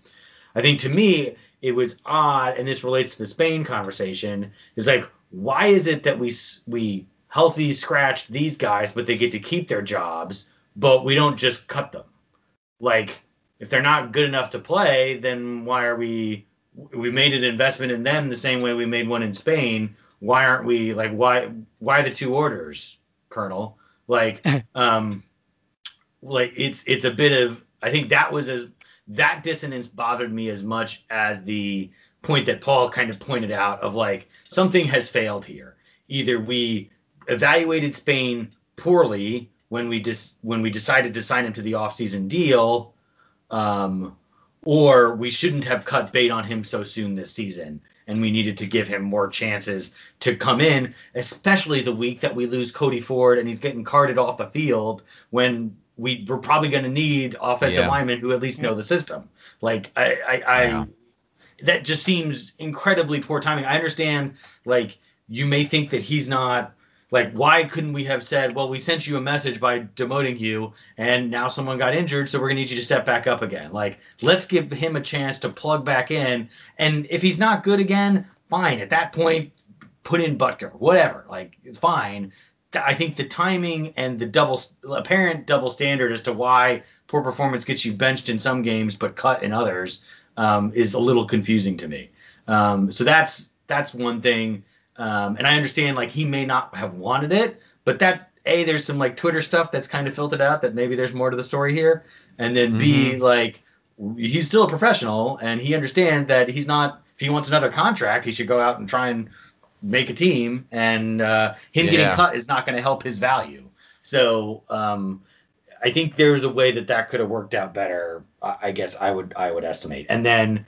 I think to me it was odd, and this relates to the Spain conversation. Is like why is it that we we healthy scratched these guys, but they get to keep their jobs, but we don't just cut them? Like if they're not good enough to play, then why are we we made an investment in them the same way we made one in Spain? Why aren't we like why why the two orders, Colonel? Like um like it's it's a bit of I think that was as that dissonance bothered me as much as the point that Paul kind of pointed out of like something has failed here. Either we evaluated Spain poorly when we dis- when we decided to sign him to the offseason deal, um, or we shouldn't have cut bait on him so soon this season, and we needed to give him more chances to come in, especially the week that we lose Cody Ford and he's getting carted off the field when we we're probably going to need offensive Yeah. linemen who at least know the system. Like I I, I Yeah. that just seems incredibly poor timing. I understand like you may think that he's not like why couldn't we have said well we sent you a message by demoting you and now someone got injured so we're going to need you to step back up again like let's give him a chance to plug back in and if he's not good again fine at that point put in Butker whatever like it's fine Th- I think the timing and the double apparent double standard as to why poor performance gets you benched in some games but cut in others um, is a little confusing to me. Um, so that's that's one thing. Um, and I understand like he may not have wanted it, but that a there's some like Twitter stuff that's kind of filtered out that maybe there's more to the story here. And then B like he's still a professional and he understands that he's not if he wants another contract he should go out and try and make a team, and uh, him getting cut is not going to help his value. So um, I think there's a way that that could have worked out better. I, I guess I would I would estimate. And then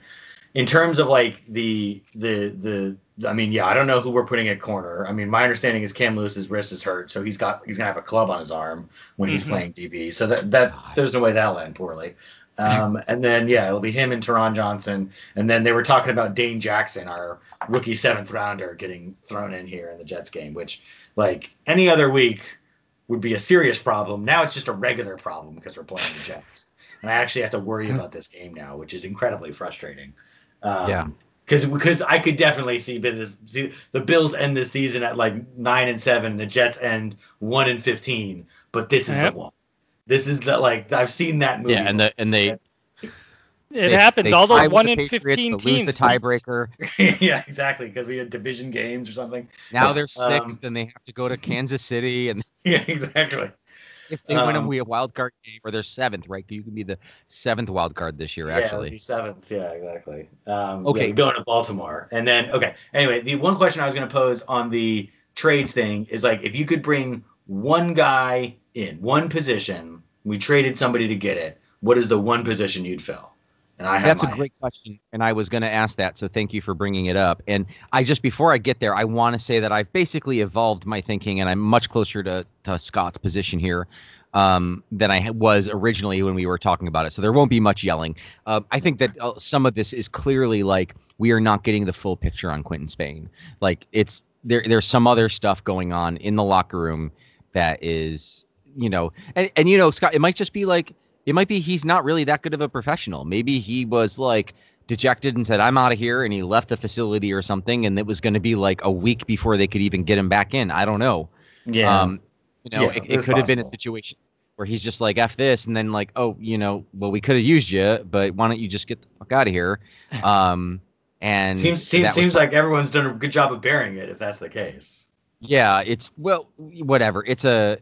in terms of like the the the I mean, yeah, I don't know who we're putting at corner. I mean, my understanding is Cam Lewis's wrist is hurt, so he's got he's gonna have a club on his arm when he's Mhm. playing DB. So that that God. there's no way that'll end poorly. Um, and then yeah, it'll be him and Taron Johnson. And then they were talking about Dane Jackson, our rookie seventh rounder, getting thrown in here in the Jets game, which like any other week would be a serious problem. Now it's just a regular problem because we're playing the Jets, and I actually have to worry about this game now, which is incredibly frustrating. Um, Yeah. Because because I could definitely see, this, see the Bills end this season at like nine and seven, the Jets end one and fifteen, but this is Yep. the one. This is the like I've seen that movie. Yeah, and the and they It they- happens. they All those one in Patriots, fifteen but lose teams. the tiebreaker. yeah, exactly, because we had division games or something. Now they're sixth, Um, and they have to go to Kansas City, and Yeah, exactly. if they win them, um, we have wild card game, or they're seventh, right? You can be the seventh wild card this year, Yeah, actually. be seventh. Yeah, exactly. Um, Okay. yeah, going to Baltimore, and then okay. Anyway, the one question I was going to pose on the trades thing is like, if you could bring one guy in one position, we traded somebody to get it. What is the one position you'd fill? And I have That's a great question, and I was going to ask that, so thank you for bringing it up. And I just before I get there, I want to say that I've basically evolved my thinking, and I'm much closer to, to Scott's position here um, than I was originally when we were talking about it. So there won't be much yelling. Uh, I think that uh, some of this is clearly like we are not getting the full picture on Quinton Spain. Like it's there. There's some other stuff going on in the locker room that is, you know, and and you know, Scott, it might just be like it might be he's not really that good of a professional. Maybe he was like dejected and said, I'm out of here, and he left the facility or something, and it was going to be like a week before they could even get him back in. I don't know. yeah. Um, you know, Yeah, it, it could have been a situation where he's just like F this, and then like, oh, you know, well, we could have used you, but why don't you just get the fuck out of here? Um, and seems seems seems like everyone's done a good job of bearing it. If that's the case. Yeah, it's well, whatever. It's a.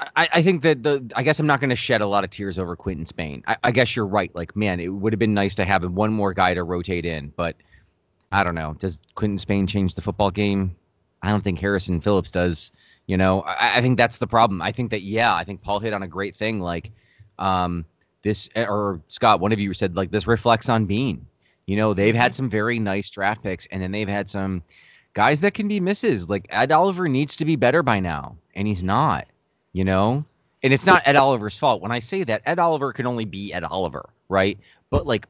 I, I think that the I guess I'm not going to shed a lot of tears over Quinton Spain. I, I guess you're right. Like, man, it would have been nice to have one more guy to rotate in, but I don't know. Does Quinton Spain change the football game? I don't think Harrison Phillips does. You know, I, I think that's the problem. I think that yeah, I think Paul hit on a great thing. Like, um, this or Scott, one of you said like this reflects on Beane. You know, they've had some very nice draft picks, and then they've had some guys that can be misses. Like Ed Oliver needs to be better by now, and he's not. You know, and it's not Ed Oliver's fault. When I say that, Ed Oliver can only be Ed Oliver, right? But like,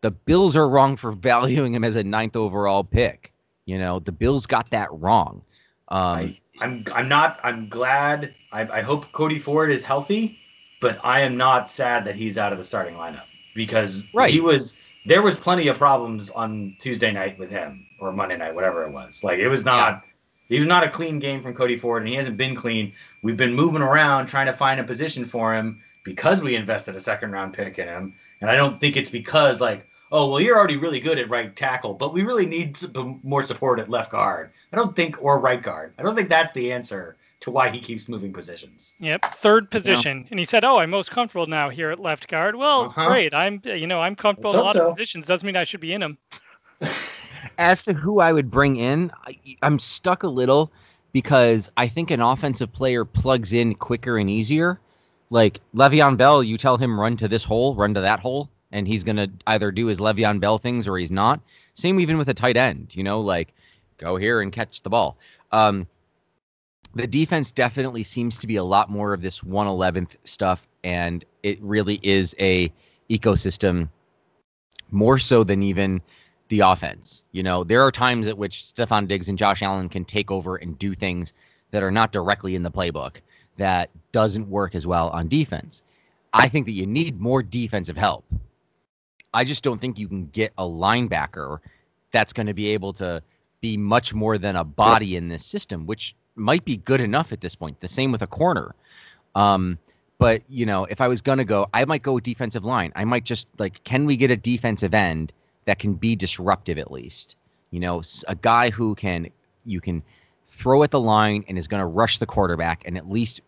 the Bills are wrong for valuing him as a ninth overall pick. You know, the Bills got that wrong. Um, I, I'm I'm not I'm glad I, I hope Cody Ford is healthy, but I am not sad that he's out of the starting lineup because Right. he was there was plenty of problems on Tuesday night with him or Monday night whatever it was. Like it was not he was not a clean game from Cody Ford and he hasn't been clean. We've been moving around trying to find a position for him because we invested a second round pick in him. And I don't think it's because like oh well you're already really good at right tackle but we really need more support at left guard. I don't think or right guard. I don't think that's the answer to why he keeps moving positions Yep, third position. And he said, "Oh, I'm most comfortable now here at left guard." Well, Uh-huh. great. I'm, you know, I'm comfortable Let's in a lot hope of positions. Doesn't mean I should be in them. as to who I would bring in, I, I'm stuck a little because I think an offensive player plugs in quicker and easier. Like Le'Veon Bell, you tell him run to this hole, run to that hole, and he's gonna either do his Le'Veon Bell things or he's not. Same even with a tight end, you know, like go here and catch the ball. Um, the defense definitely seems to be a lot more of this 111th stuff, and it really is a ecosystem more so than even the offense. You know, there are times at which Stefon Diggs and Josh Allen can take over and do things that are not directly in the playbook that doesn't work as well on defense. I think that you need more defensive help. I just don't think you can get a linebacker that's going to be able to be much more than a body in this system, which might be good enough at this point. The same with a corner. Um, but you know, if I was gonna go, I might go with defensive line. I might just like, can we get a defensive end that can be disruptive at least? You know, a guy who can you can throw at the line and is to rush the quarterback and at least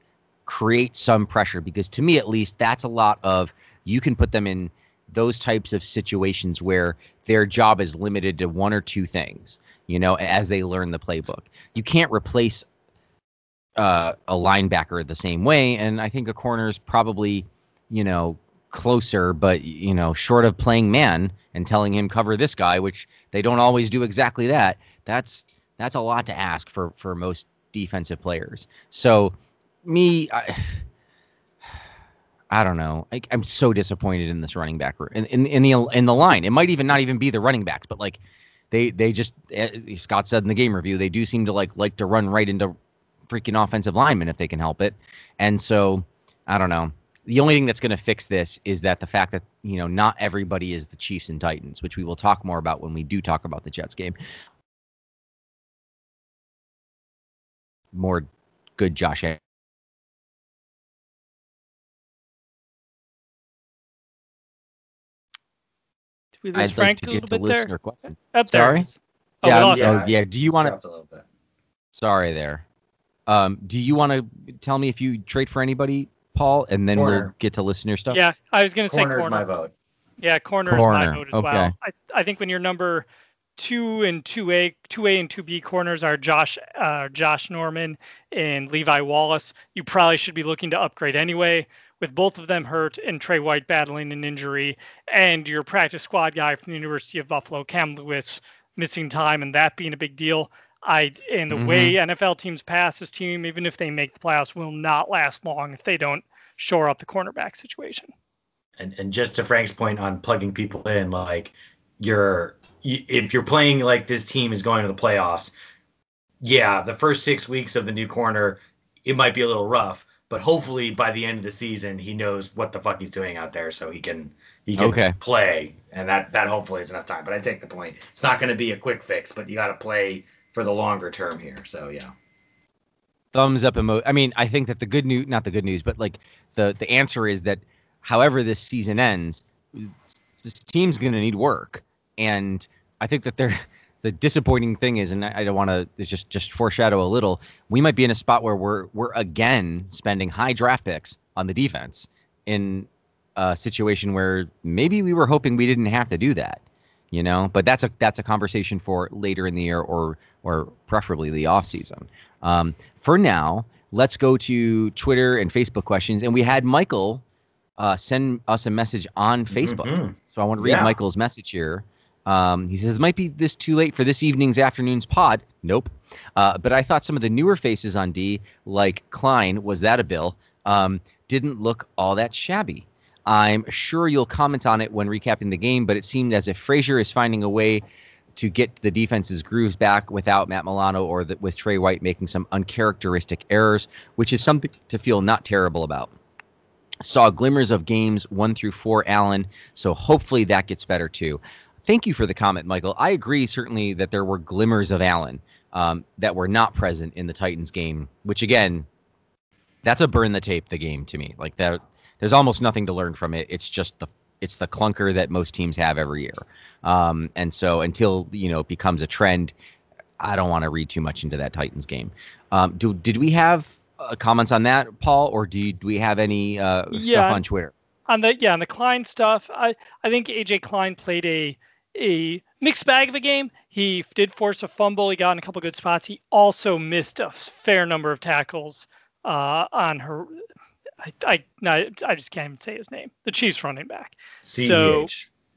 create some pressure. Because to me, at least, that's a lot of you can put them in those types of situations where their job is limited to one or two things. you know, as they learn the playbook. You can't replace uh, a linebacker the same way, and I think a corner is probably, you know, closer, but you know, short of playing man and telling him cover this guy, which they don't always do exactly that. That's that's a lot to ask for for most defensive players. So me, I, I don't know. I, am so disappointed in this running back in, in in the in the line. It might even not even be the running backs, but like they they just eh, Scott said in the game review, they do seem to like like to run right into freaking offensive linemen if they can help it. And so I don't know. The only thing that's going to fix this is that the fact that you know not everybody is the Chiefs and Titans, which we will talk more about when we do talk about the Jets game. More good Josh we lose I'd Frank like to a get little to bit there? listener questions. Up there. Sorry? Oh, yeah, we oh, yeah. Do you want to? Dropped a little bit. Sorry there. Um, do you want to tell me if you trade for anybody, Paul, and then we'll get to listener stuff? Yeah, I was gonna say Corner's corner. my vote. Yeah, corner, is Corner, my vote as okay. well. I, I think when your number two and two A, two A and two B corners are Josh, uh, Josh Norman and Levi Wallace, you probably should be looking to upgrade anyway. With both of them hurt and Tre White battling an injury, and your practice squad guy from the University of Buffalo, Cam Lewis, missing time, and that being a big deal. I and the way mm-hmm. NFL teams pass this team, even if they make the playoffs, will not last long if they don't shore up the cornerback situation. and and just to Frank's point on plugging people in, like you're you, if you're playing like this team is going to the playoffs, yeah, the first six weeks of the new corner, it might be a little rough, but hopefully by the end of the season he knows what the fuck he's doing out there, so he can he can Okay. play, and that that hopefully is enough time. But I take the point. It's not going to be a quick fix, but you got to play for the longer term here. So yeah. thumbs up emo. I mean, I think that the good news, not the good news, but like the the answer is that however this season ends, this team's going to need work, and I think that they're the disappointing thing is, and I, I don't want to just just foreshadow a little, we might be in a spot where we're we're again spending high draft picks on the defense in a situation where maybe we were hoping we didn't have to do that you know? But that's a that's a conversation for later in the year or or preferably the off season. Um, for now let's go to twitter and facebook questions. And we had michael uh, send us a message on facebook. Mhm. so i want to read Yeah. michael's message here. Um, he says might be this too late for this evening's afternoon's pod. Nope. Uh, but i thought some of the newer faces on d like klein was that a bill? Um, didn't look all that shabby I'm sure you'll comment on it when recapping the game, but it seemed as if Frazier is finding a way to get the defense's grooves back without Matt Milano or the, with Tre White making some uncharacteristic errors, which is something to feel not terrible about. Saw glimmers of games one through four, Allen, so hopefully that gets better too. Thank you for the comment, Michael. I agree certainly that there were glimmers of Allen um, that were not present in the Titans game, which again, that's a burn the tape the game to me. Like that there's almost nothing to learn from it. It's just the it's the clunker that most teams have every year. Um, and so until you know it becomes a trend, I don't want to read too much into that Titans game. Um, do did we have uh, comments on that, Paul, or do, do we have any uh, Yeah. stuff on Twitter? on the yeah on the Klein stuff, I I think AJ Klein played a a mixed bag of a game. He did force a fumble. He got in a couple good spots. He also missed a fair number of tackles uh, on her. I I no, I just can't even say his name. The Chiefs running back. So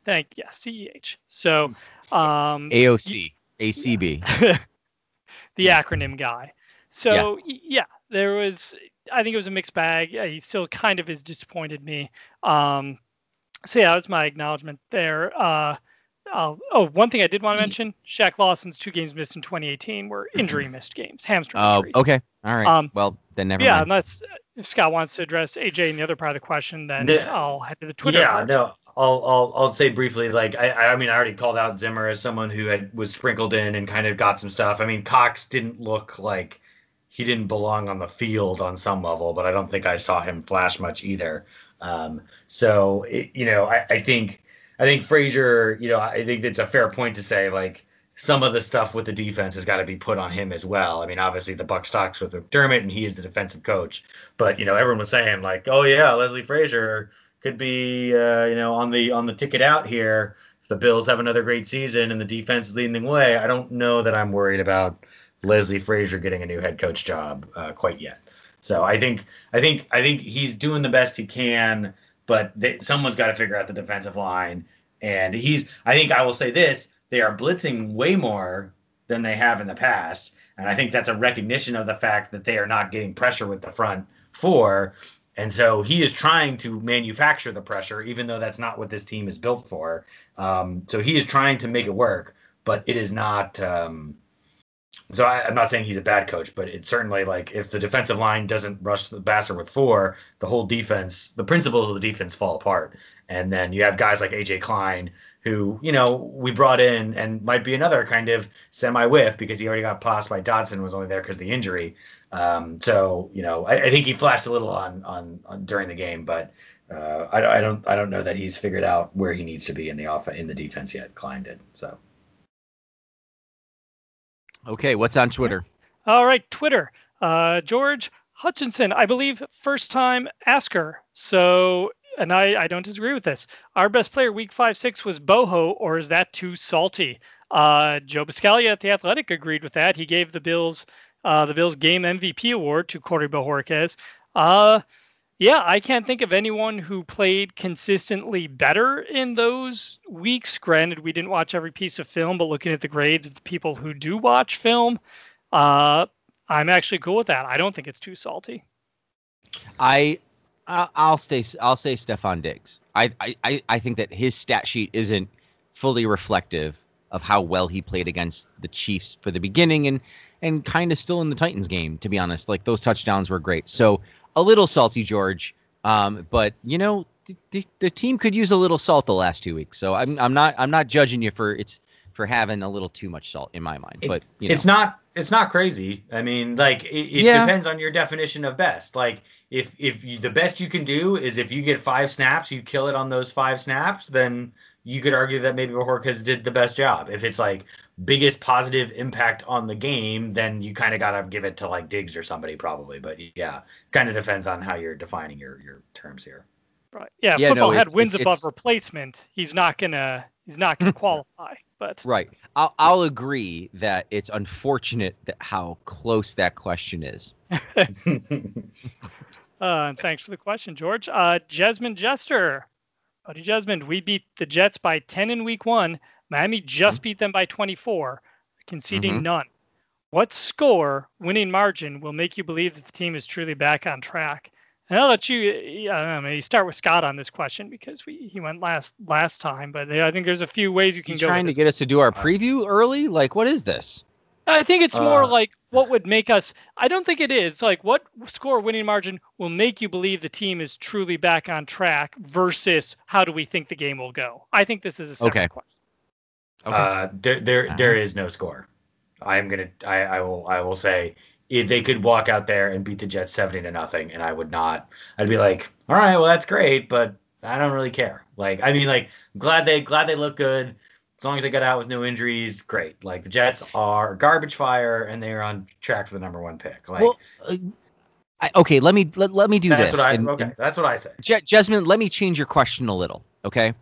thank yeah CEH. So um AOC, ACB. the acronym guy. So y- yeah, there was. I think it was a mixed bag. Uh, He still kind of has disappointed me. Um, so yeah, that was my acknowledgement there. Uh, I'll, oh, one thing I did want to mention: Shaq Lawson's two games missed in 2018 were injury missed games, hamstring Oh, injury. okay, all right. Um, well, then never yeah, mind. unless if Scott wants to address AJ and the other part of the question, then Yeah. I'll head to the Twitter. Yeah, part. no, I'll, I'll I'll say briefly. Like I I mean I already called out Zimmer as someone who had was sprinkled in and kind of got some stuff. I mean Cox didn't look like he didn't belong on the field on some level, but I don't think I saw him flash much either. Um, so it, you know I, I think I think Frazier, you know I think it's a fair point to say like some of the stuff with the defense has got to be put on him as well. I mean, obviously the buck stocks with McDermott, and he is the defensive coach. But you know, everyone was saying like, oh yeah, Leslie Frazier could be uh, you know on the on the ticket out here if the Bills have another great season and the defense is leading the way, I don't know that I'm worried about Leslie Frazier getting a new head coach job uh, quite yet. So I think I think I think he's doing the best he can, but they, someone's got to figure out the defensive line. And he's I think I will say this: they are blitzing way more than they have in the past, and I think that's a recognition of the fact that they are not getting pressure with the front four. And so he is trying to manufacture the pressure, even though that's not what this team is built for. Um, so he is trying to make it work, but it is not. Um, so I, am not saying he's a bad coach, but it's certainly like if the defensive line doesn't rush the passer with four, the whole defense, the principles of the defense fall apart. And then you have guys like AJ Klein, who you know we brought in and might be another kind of semi whiff because he already got passed by Dodson was only there because the injury. Um, so you know I, I, think he flashed a little on on, on during the game, but uh, I, I, don't I don't know that he's figured out where he needs to be in the off in the defense yet. Klein did so. Okay, what's on Twitter? All right, Twitter. Uh, George Hutchinson, I believe, first time asker. So, and I, I don't disagree with this. Our best player week five six was Boho, or is that too salty? Uh, Joe Buscaglia at the Athletic agreed with that. He gave the Bills uh, the Bills game MVP award to Corey Bojorquez. Uh, yeah, I can't think of anyone who played consistently better in those weeks. Granted, we didn't watch every piece of film, but looking at the grades of the people who do watch film, uh, I'm actually cool with that. I don't think it's too salty. I I'll stay. I'll say Stefon Diggs. I, I I think that his stat sheet isn't fully reflective of how well he played against the Chiefs for the beginning and and kind of still in the Titans game. To be honest, like those touchdowns were great. So a little salty, George. Um, but you know, the, the, team could use a little salt the last two weeks. So I'm I'm not I'm not judging you for it's for having a little too much salt in my mind. But you know. it's not it's not crazy. I mean, like it, it yeah. depends on your definition of best. Like if if you, the best you can do is if you get five snaps, you kill it on those five snaps, then you could argue that maybe Bojorquez did the best job. If it's like biggest positive impact on the game, then you kind of got to give it to like Diggs or somebody probably. But yeah, kind of depends on how you're defining your your terms here. Right. Yeah. yeah football no, had wins above replacement. He's not gonna he's not gonna qualify. But right. I'll I'll agree that it's unfortunate that how close that question is. uh, and thanks for the question, George. Uh, Jasmine Jester Buddy Jesmond, we beat the Jets by 10 in week one. Miami just mm-hmm. beat them by 24, conceding mm-hmm. none. What score, winning margin, will make you believe that the team is truly back on track? And I'll let you, I don't know, maybe start with Scott on this question because we, he went last last time, but I think there's a few ways you can He's go. Trying to get us to do our preview early? Like, what is this? I think it's more uh, like what would make us. I don't think it is like what score winning margin will make you believe the team is truly back on track versus how do we think the game will go. I think this is a separate okay. question. Okay. Uh, there, there, there is no score. I am gonna. I, I will. I will say if they could walk out there and beat the Jets seventy to nothing, and I would not. I'd be like, all right, well that's great, but I don't really care. Like, I mean, like, glad they glad they look good as long as they got out with no injuries, great. Like the Jets are garbage fire, and they are on track for the number one pick. Like, well, uh, I, okay, let me let, let me do that's this. What I, and, okay, and, that's what I say. Je- Jasmine, let me change your question a little, okay?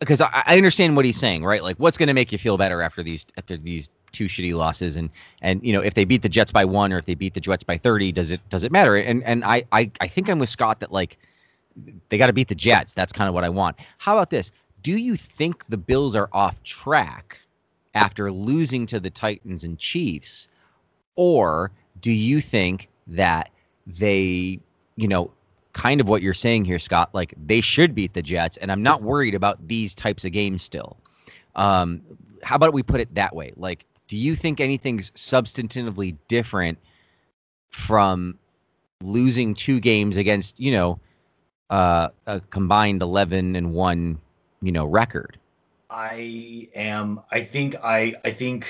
Because I, I understand what he's saying, right? Like, what's going to make you feel better after these after these two shitty losses, and and you know if they beat the Jets by one or if they beat the Jets by thirty, does it does it matter? And and I I, I think I'm with Scott that like they got to beat the Jets. That's kind of what I want. How about this? do you think the Bills are off track after losing to the Titans and Chiefs? Or do you think that they, you know, kind of what you're saying here, Scott, like they should beat the Jets, and I'm not worried about these types of games still. Um, how about we put it that way? Like, do you think anything's substantively different from losing two games against, you know, uh, a combined 11 and 1 you know record. I am. I think I. I think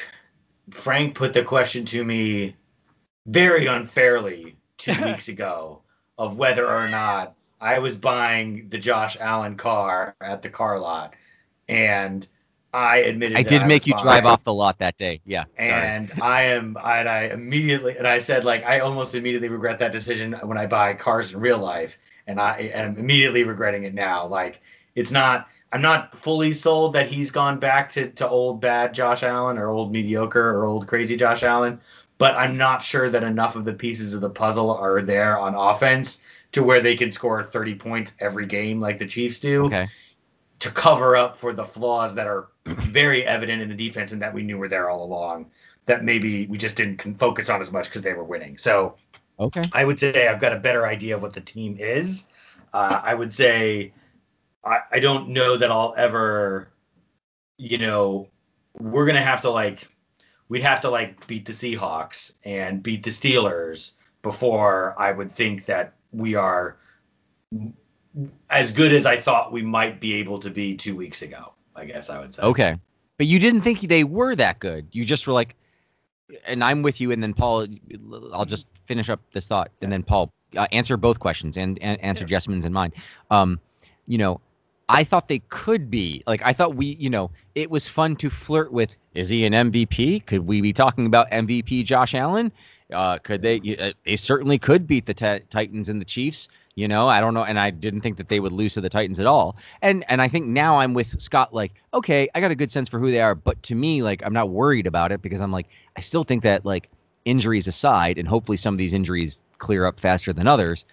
Frank put the question to me very unfairly two weeks ago of whether or not I was buying the Josh Allen car at the car lot, and I admitted I did make you drive off the lot that day. Yeah. And I am and I immediately and I said like I almost immediately regret that decision when I buy cars in real life and I am immediately regretting it now. Like it's not I'm not fully sold that he's gone back to, to old bad Josh Allen or old mediocre or old crazy Josh Allen, but I'm not sure that enough of the pieces of the puzzle are there on offense to where they can score 30 points every game like the Chiefs do Okay. to cover up for the flaws that are very evident in the defense and that we knew were there all along that maybe we just didn't focus on as much because they were winning. So Okay. I would say I've got a better idea of what the team is. Uh, I would say I, I don't know that I'll ever, you know, we're gonna have to like we'd have to like beat the Seahawks and beat the Steelers before I would think that we are as good as I thought we might be able to be two weeks ago. I guess I would say. Okay. But you didn't think they were that good. You just were like, and I'm with you. And then Paul, I'll just finish up this thought, and then Paul uh, answer both questions and, and answer Yes. Jessmin's and mine. Um, you know, I thought they could be like I thought we, you know, it was fun to flirt with. Is he an MVP? Could we be talking about MVP Josh Allen? Uh, could they? Uh, they certainly could beat the ti- Titans and the Chiefs. You know, I don't know, and I didn't think that they would lose to the Titans at all. And and I think now I'm with Scott. Like, okay, I got a good sense for who they are, but to me, like, I'm not worried about it because I'm like, I still think that like injuries aside, and hopefully some of these injuries clear up faster than others,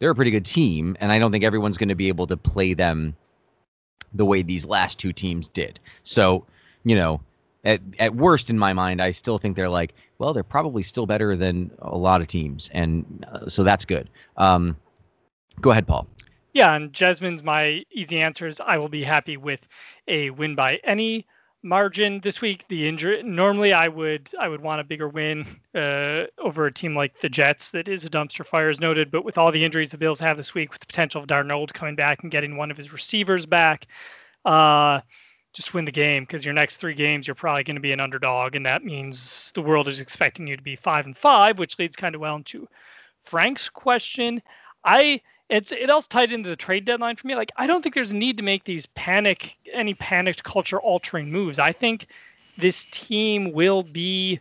they're a pretty good team, and I don't think everyone's going to be able to play them the way these last two teams did. So, you know, at at worst in my mind, I still think they're like, well, they're probably still better than a lot of teams, and uh, so that's good. Um, go ahead, Paul. Yeah, and Jasmine's my easy answer is I will be happy with a win by any margin this week. The injury normally I would I would want a bigger win uh, over a team like the Jets that is a dumpster fire as noted, but with all the injuries the Bills have this week, with the potential of Darnold coming back and getting one of his receivers back, uh, just win the game because your next three games you're probably going to be an underdog, and that means the world is expecting you to be five and five, which leads kind of well into Frank's question. I it's it also tied into the trade deadline for me. Like I don't think there's a need to make these panic any panicked culture altering moves. I think this team will be,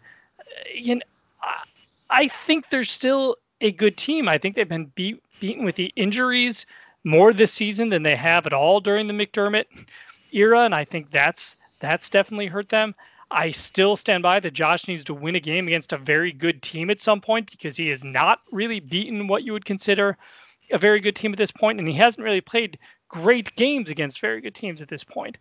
you know, I, I think they're still a good team. I think they've been beat beaten with the injuries more this season than they have at all during the McDermott era, and I think that's that's definitely hurt them. I still stand by that Josh needs to win a game against a very good team at some point because he has not really beaten what you would consider a very good team at this point, and he hasn't really played great games against very good teams at this point.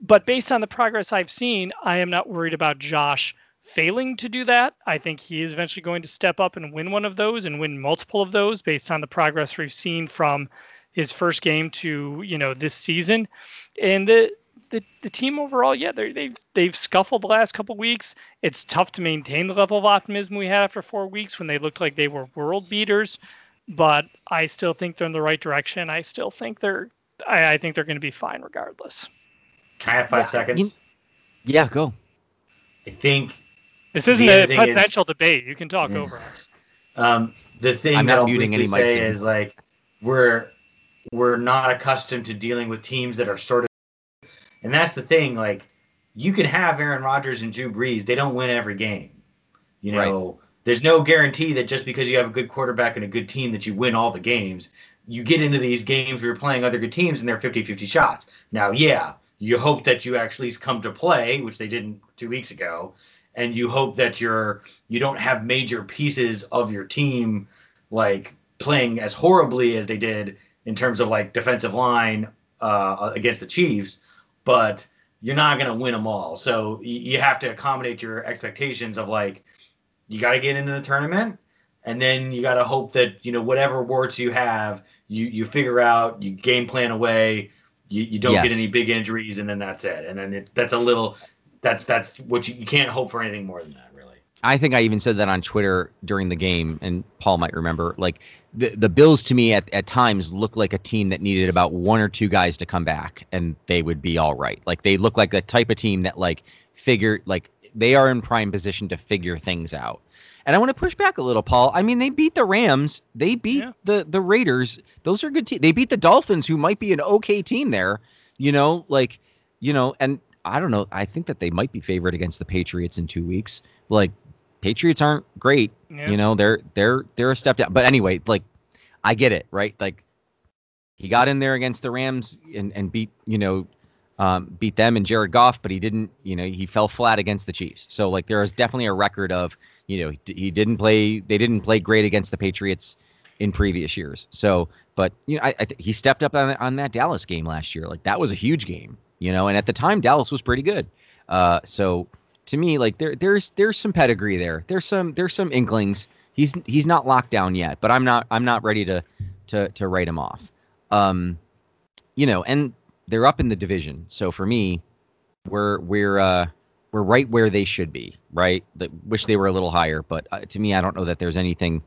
But based on the progress I've seen, I am not worried about Josh failing to do that. I think he is eventually going to step up and win one of those and win multiple of those based on the progress we've seen from his first game to you know this season. And the the, the team overall, yeah, they they've they've scuffled the last couple weeks. It's tough to maintain the level of optimism we had after four weeks when they looked like they were world beaters but I still think they're in the right direction. I still think they're I, I think they're going to be fine regardless. Can I have five Yeah, seconds? you- Yeah, go. I think This isn't a potential is- debate. You can talk Yeah. over us. Um, the thing I'm that not I'll muting briefly any mics say anymore. is like we're we're not accustomed to dealing with teams that are sort of, and that's the thing. Like you can have Aaron Rodgers and Drew Brees, they don't win every game. You know, there's no guarantee that just because you have a good quarterback and a good team that you win all the games. You get into these games where you're playing other good teams and they're 50-50 shots. Now, yeah, you hope that you actually come to play, which they didn't two weeks ago, and you hope that you're you don't have major pieces of your team like playing as horribly as they did in terms of like defensive line uh, against the Chiefs, but you're not going to win them all. So you have to accommodate your expectations of like you got to get into the tournament and then you got to hope that you know whatever warts you have you you figure out you game plan away you, you don't get any big injuries and then that's it and then it, that's a little that's that's what you, you can't hope for anything more than that really I think I even said that on Twitter during the game, and Paul might remember. Like the the Bills to me at, at times look like a team that needed about one or two guys to come back, and they would be all right. Like they look like the type of team that like figure like they are in prime position to figure things out. And I want to push back a little, Paul. I mean, they beat the Rams, they beat Yeah. the the Raiders. Those are good teams. They beat the Dolphins, who might be an okay team there. You know, like you know, and I don't know. I think that they might be favored against the Patriots in two weeks. Like Patriots aren't great. Yeah. You know, they're they're they're a step down. But anyway, like I get it, right? Like he got in there against the Rams and and beat you know um, beat them and Jared Goff, but he didn't. You know, he fell flat against the Chiefs. So like there is definitely a record of you know he, didn't play. They didn't play great against the Patriots in previous years. So, but you know, I, I th- he stepped up on, on that Dallas game last year. Like that was a huge game. You know, and at the time Dallas was pretty good. Uh, so to me, like there there's there's some pedigree there. There's some there's some inklings. He's he's not locked down yet, but I'm not I'm not ready to to to write him off. Um, you know, and they're up in the division. So for me, we're we're uh we're right where they should be, right? That wish they were a little higher, but uh, to me, I don't know that there's anything.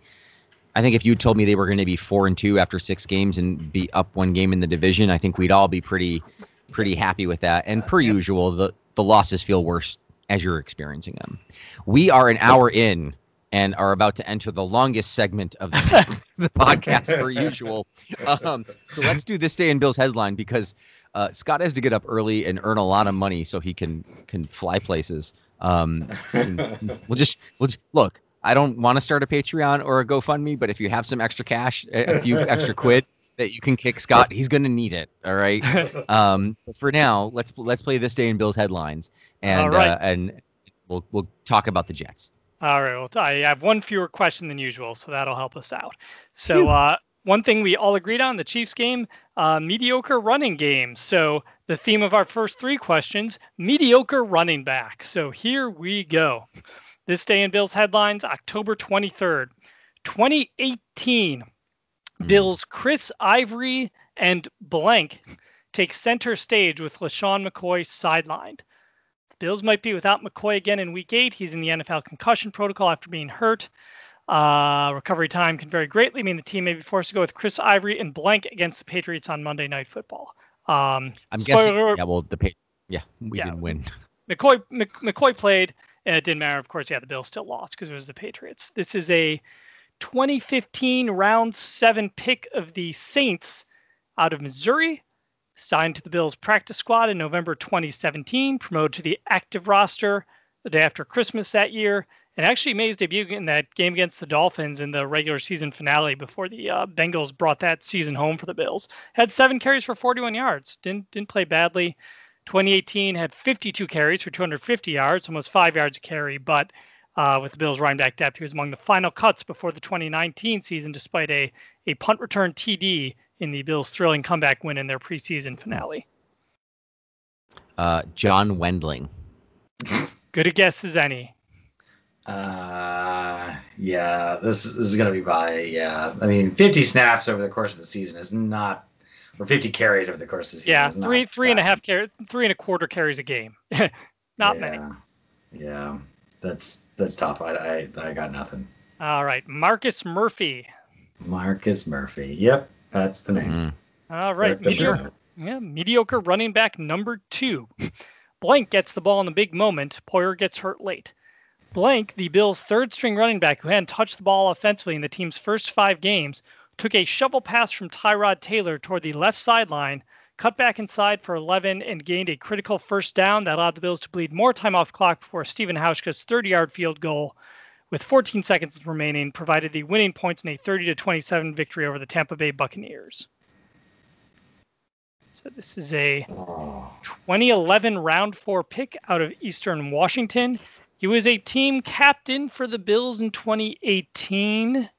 I think if you told me they were going to be four and two after six games and be up one game in the division, I think we'd all be pretty pretty happy with that. And per usual, the the losses feel worse as you're experiencing them. We are an hour in and are about to enter the longest segment of the, the podcast per usual. Um, so let's do this day in Bill's headline because uh, Scott has to get up early and earn a lot of money so he can can fly places. Um, we'll just we'll just, look. I don't want to start a Patreon or a GoFundMe, but if you have some extra cash, a, a few extra quid that you can kick Scott, he's gonna need it. All right. Um, but for now, let's let's play this day in Bill's headlines, and right. uh, and we'll we'll talk about the Jets. All right. Well, I have one fewer question than usual, so that'll help us out. So, uh, one thing we all agreed on the Chiefs game, uh, mediocre running game. So, the theme of our first three questions, mediocre running back. So, here we go. This day in Bills headlines, October 23rd, 2018. Bills Chris Ivory and blank take center stage with LeSean McCoy sidelined. Bills might be without McCoy again in week eight. He's in the NFL concussion protocol after being hurt. Uh, recovery time can vary greatly, mean the team may be forced to go with Chris Ivory and blank against the Patriots on Monday Night Football. Um, I'm guessing. alert, Yeah, well, the yeah, we Yeah. didn't win. McCoy Mc, McCoy played, and it didn't matter. Of course, yeah, the Bills still lost because it was the Patriots. This is a 2015 round seven pick of the Saints out of Missouri, signed to the Bills practice squad in November 2017, promoted to the active roster the day after Christmas that year, and actually made his debut in that game against the Dolphins in the regular season finale before the uh, Bengals brought that season home for the Bills. Had seven carries for 41 yards. Didn't didn't play badly. 2018 had 52 carries for 250 yards, almost five yards a carry, but uh, with the Bills running back depth, he was among the final cuts before the 2019 season, despite a, a punt return TD in the Bills' thrilling comeback win in their preseason finale. Uh, John Wendling. Good a guess as any. Uh, yeah, this, this is gonna be by yeah. I mean, 50 snaps over the course of the season is not, or 50 carries over the course of the season. Yeah, is three three and a that- half car- three and a quarter carries a game. Not many. yeah, Yeah, that's that's tough. I, I I got nothing. All right, Marcus Murphy. Marcus Murphy. Yep, that's the name. Mm. All right, mediocre, yeah, mediocre running back number two. Blank gets the ball in the big moment. Poyer gets hurt late. Blank, the Bills' third string running back who hadn't touched the ball offensively in the team's first five games, took a shovel pass from Tyrod Taylor toward the left sideline, cut back inside for 11, and gained a critical first down that allowed the Bills to bleed more time off clock before Stephen Hauschka's 30 yard field goal with 14 seconds remaining provided the winning points in a 30 to 27 victory over the Tampa Bay Buccaneers. So this is a Oh, 2011 round four pick out of Eastern Washington. He was a team captain for the Bills in 2018.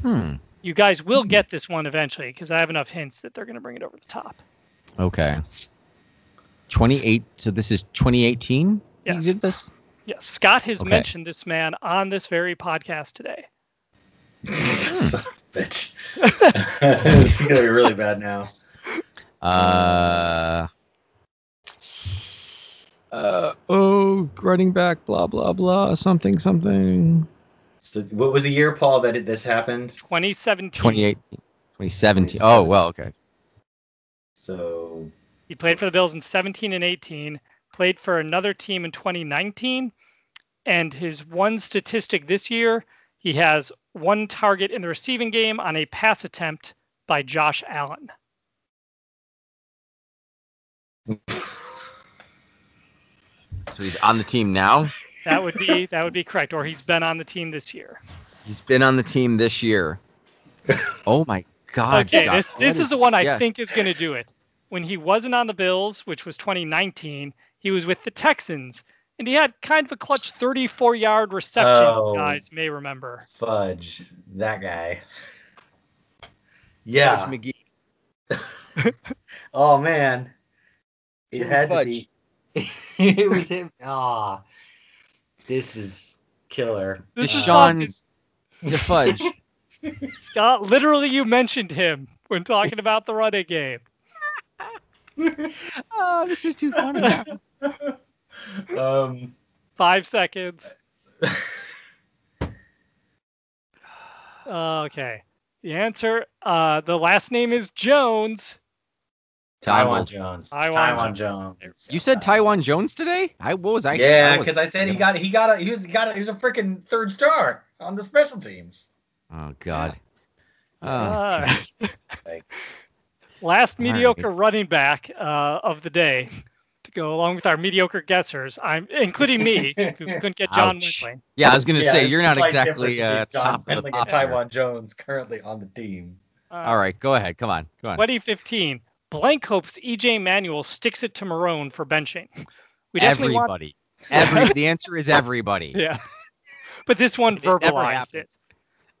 Hmm. You guys will get this one eventually because I have enough hints that they're going to bring it over the top. Okay. 28. So this is 2018. Yes. You did this. Yes, Scott has Okay. mentioned this man on this very podcast today. Son of a bitch. it's gonna be really bad now. Uh. Uh oh, running back, blah blah blah, something something. So, what was the year, Paul, that it, this happened? 2017. 2018, 2017. Oh well, okay. So, He played for the Bills in 17 and 18, played for another team in 2019, and his one statistic this year, he has one target in the receiving game on a pass attempt by Josh Allen. So he's on the team now. That would be that would be correct, or he's been on the team this year. He's been on the team this year. Oh my God, okay, Scott. this this What is the one I yeah. think is going to do it. when he wasn't on the Bills, which was 2019, he was with the Texans, and he had kind of a clutch 34-yard reception. Oh. You guys may remember. Fudge, that guy. Yeah. Fudge McGee. oh man, it Jim had Fudge. to be. it was him. Ah, this is killer. This is Deshaun- Scott- The fudge. Scott, literally, you mentioned him when talking about the running game. oh, this is too funny. um. Five seconds. Okay. The answer, uh, the last name is Jones. Taiwan Taiwan. Jones. Taiwan Taiwan, Jones. Jones. You said Taiwan Jones today? I what was I? Yeah, because I said he got he got a he was got a, he was a freaking third star on the special teams. Oh God. Oh, Uh, last All right. mediocre running back uh, of the day to go along with our mediocre guessers, I'm including me, who couldn't get John Ouch. Yeah, I was gonna yeah, say it's you're not exactly difference uh, John top of the and. Taiwan Jones currently on the team. Uh, All right, go ahead. Come on. Come on. 2015. Blank hopes EJ Manuel sticks it to Marrone for benching. We definitely want everybody. Every the answer is everybody. Yeah. But this one It verbalized it.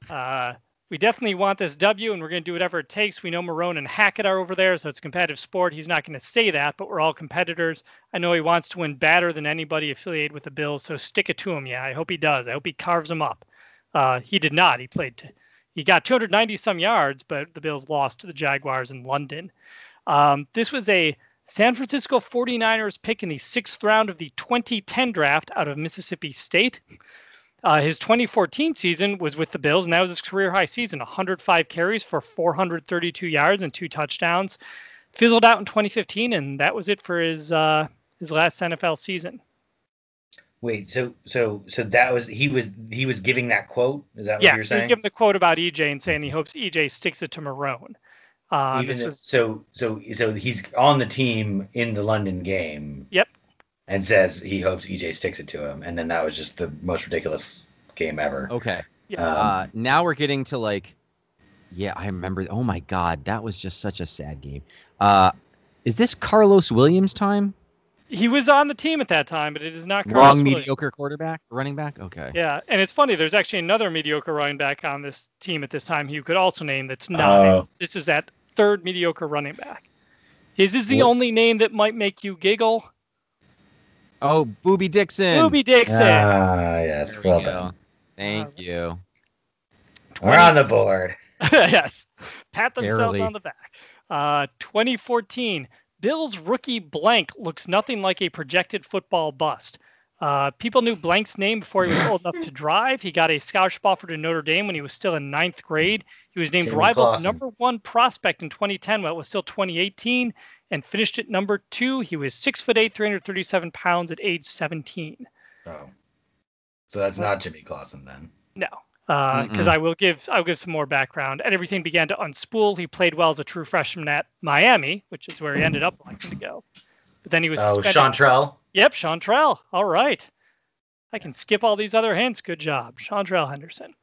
Uh, we definitely want this W, and we're going to do whatever it takes. We know Marrone and Hackett are over there, so it's a competitive sport. He's not going to say that, but we're all competitors. I know he wants to win better than anybody affiliated with the Bills, so stick it to him. Yeah, I hope he does. I hope he carves them up. Uh, he did not. He played. T- he got 290 some yards, but the Bills lost to the Jaguars in London. Um, this was a San Francisco 49ers pick in the sixth round of the 2010 draft out of Mississippi State. Uh, his 2014 season was with the Bills, and that was his career high season 105 carries for 432 yards and two touchdowns. Fizzled out in 2015, and that was it for his uh, his last NFL season. Wait, so so so that was he was he was giving that quote? Is that what yeah, you're he was saying? giving the quote about EJ and saying he hopes EJ sticks it to Marrone. Uh, Even this if- was so so so he's on the team in the London game. Yep. And says he hopes EJ sticks it to him, and then that was just the most ridiculous game ever. Okay. yeah. Um, Uh, now we're getting to like, yeah, I remember. Oh my God, that was just such a sad game. Uh, is this Carlos Williams time? he was on the team at that time, but it is not Carlos Wrong Williams. mediocre quarterback, running back. Okay. Yeah, and it's funny. There's actually another mediocre running back on this team at this time who you could also name that's not. Him. This is that third mediocre running back. His is the What- only name that might make you giggle. Oh, Boobie Dixon. Boobie Dixon. Ah, yes. There well go. done. Thank Uh, you. We're on the board. yes. Pat themselves Barely. on the back. Uh, 2014. Bills rookie Blank looks nothing like a projected football bust. Uh, people knew Blank's name before he was old enough to drive. He got a scholarship offer to Notre Dame when he was still in ninth grade. He was named Jamie Rivals Clausen. number one prospect in 2010, while it was still 2018, and finished at number two. He was six foot eight, 337 pounds at age 17. Oh. So that's not Jimmy Clausen then. No, because Mm-mm. I will give I'll give some more background. And everything began to unspool. He played well as a true freshman at Miami, which is where he ended up liking to go. But then he was Oh, suspended. Seantrel. Yep, Seantrel. All right. I can skip all these other hints. Good job, Seantrel Henderson.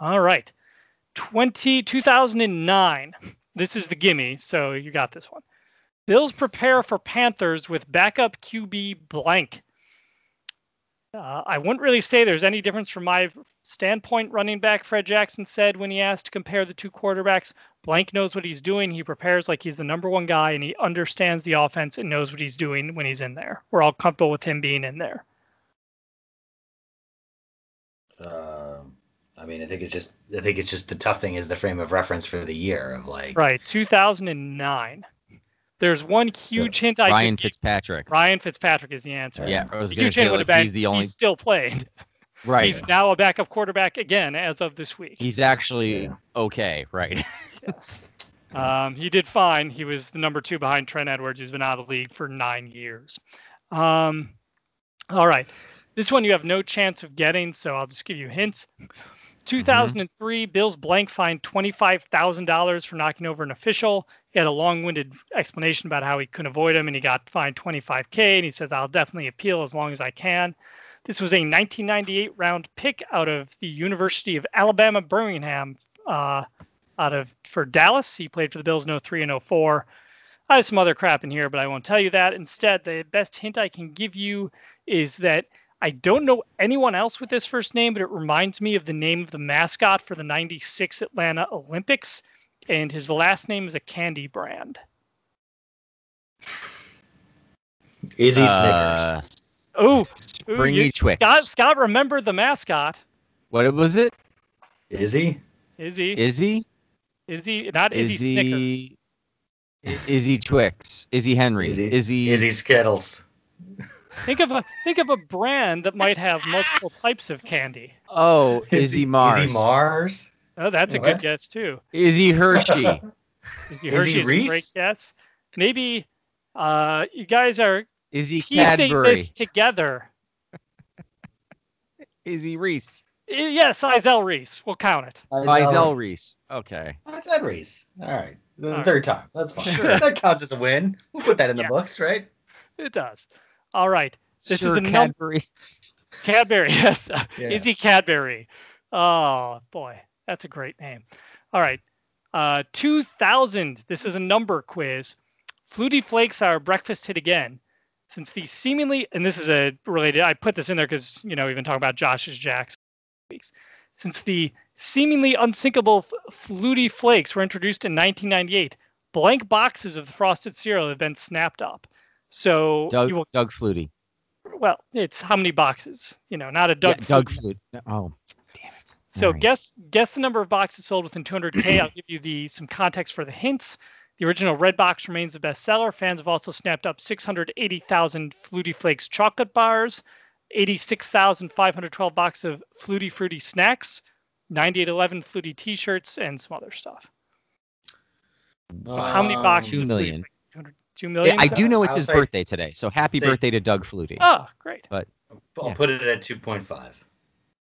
All right. 20, 2009. This is the gimme, so you got this one. Bills prepare for Panthers with backup QB blank. Uh, I wouldn't really say there's any difference from my standpoint. Running back Fred Jackson said when he asked to compare the two quarterbacks, Blank knows what he's doing. He prepares like he's the number one guy, and he understands the offense and knows what he's doing when he's in there. We're all comfortable with him being in there. Um, I mean, I think it's just I think it's just the tough thing is the frame of reference for the year of like Right, 2009. There's one huge hint I Ryan could give. Fitzpatrick. Ryan Fitzpatrick is the answer. Yeah, I was huge hint would have been he's the only he's still playing. right. He's now a backup quarterback again as of this week. He's actually Yeah. okay, right? Yes. Um, he did fine. He was the number two behind Trent Edwards, who's been out of the league for nine years. Um, all right. This one you have no chance of getting, so I'll just give you hints. 2003, Bills blank fined $25,000 for knocking over an official. He had a long-winded explanation about how he couldn't avoid him, and he got fined 25k. And he says, "I'll definitely appeal as long as I can." This was a 1998 round pick out of the University of Alabama Birmingham, uh, out of for Dallas. He played for the Bills in 03 and 04. I have some other crap in here, but I won't tell you that. Instead, the best hint I can give you is that I don't know anyone else with this first name, but it reminds me of the name of the mascot for the 96 Atlanta Olympics. And his last name is a candy brand. Izzy Uh, Snickers. Oh, Springy Twix. Scott, Scott remembered the mascot. What was it? Izzy? Izzy. Izzy? Izzy, not Izzy, Snicker. Izzy. I- Izzy Twix. Izzy Henry. Izzy, Izzy. Izzy Skittles. Think of a think of a brand that might have multiple types of candy. Oh, Izzy Mars. Izzy Mars. Oh, that's a What? good guess too. Izzy Hershey. Izzy Hershey is a Reese? great guess. Maybe uh, you guys are Izzy piecing Cadbury. this together. Izzy Reese. Yes, Izell Reese. We'll count it. Faisal Reese. Okay. I said Reese. All right. The All right. third time. That's fine. Sure. that counts as a win. We'll put that in the Yeah. books, right? It does. All right. This Sir is the num- Cadbury. Cadbury. Yes. Yeah. Izzy Cadbury. Oh boy, that's a great name. All right. Uh, 2000. This is a number quiz. Flutie Flakes are a breakfast hit again. Since the seemingly, and this is a related, I put this in there because you know we've been talking about Josh's Jacks weeks. Since the seemingly unsinkable Flutie Flakes were introduced in 1998, blank boxes of the frosted cereal have been snapped up. So Doug, will, Doug Flutie. well, it's how many boxes? You know, not a Doug. yeah, Doug Flutie. Oh, damn it. So right. guess guess the number of boxes sold within 200k. I'll give you the some context for the hints. The original red box remains a bestseller. Fans have also snapped up 680,000 Flutie Flakes chocolate bars, 86,512 boxes of Flutie Fruity snacks, 9811 Flutie T-shirts, and some other stuff. So how many boxes? two of Flutie million. Flakes? 200 Two Yeah. I do know it's his say- birthday today, so happy say- birthday to Doug Flutie. Oh, great. But I'll Yeah. put it at 2.5.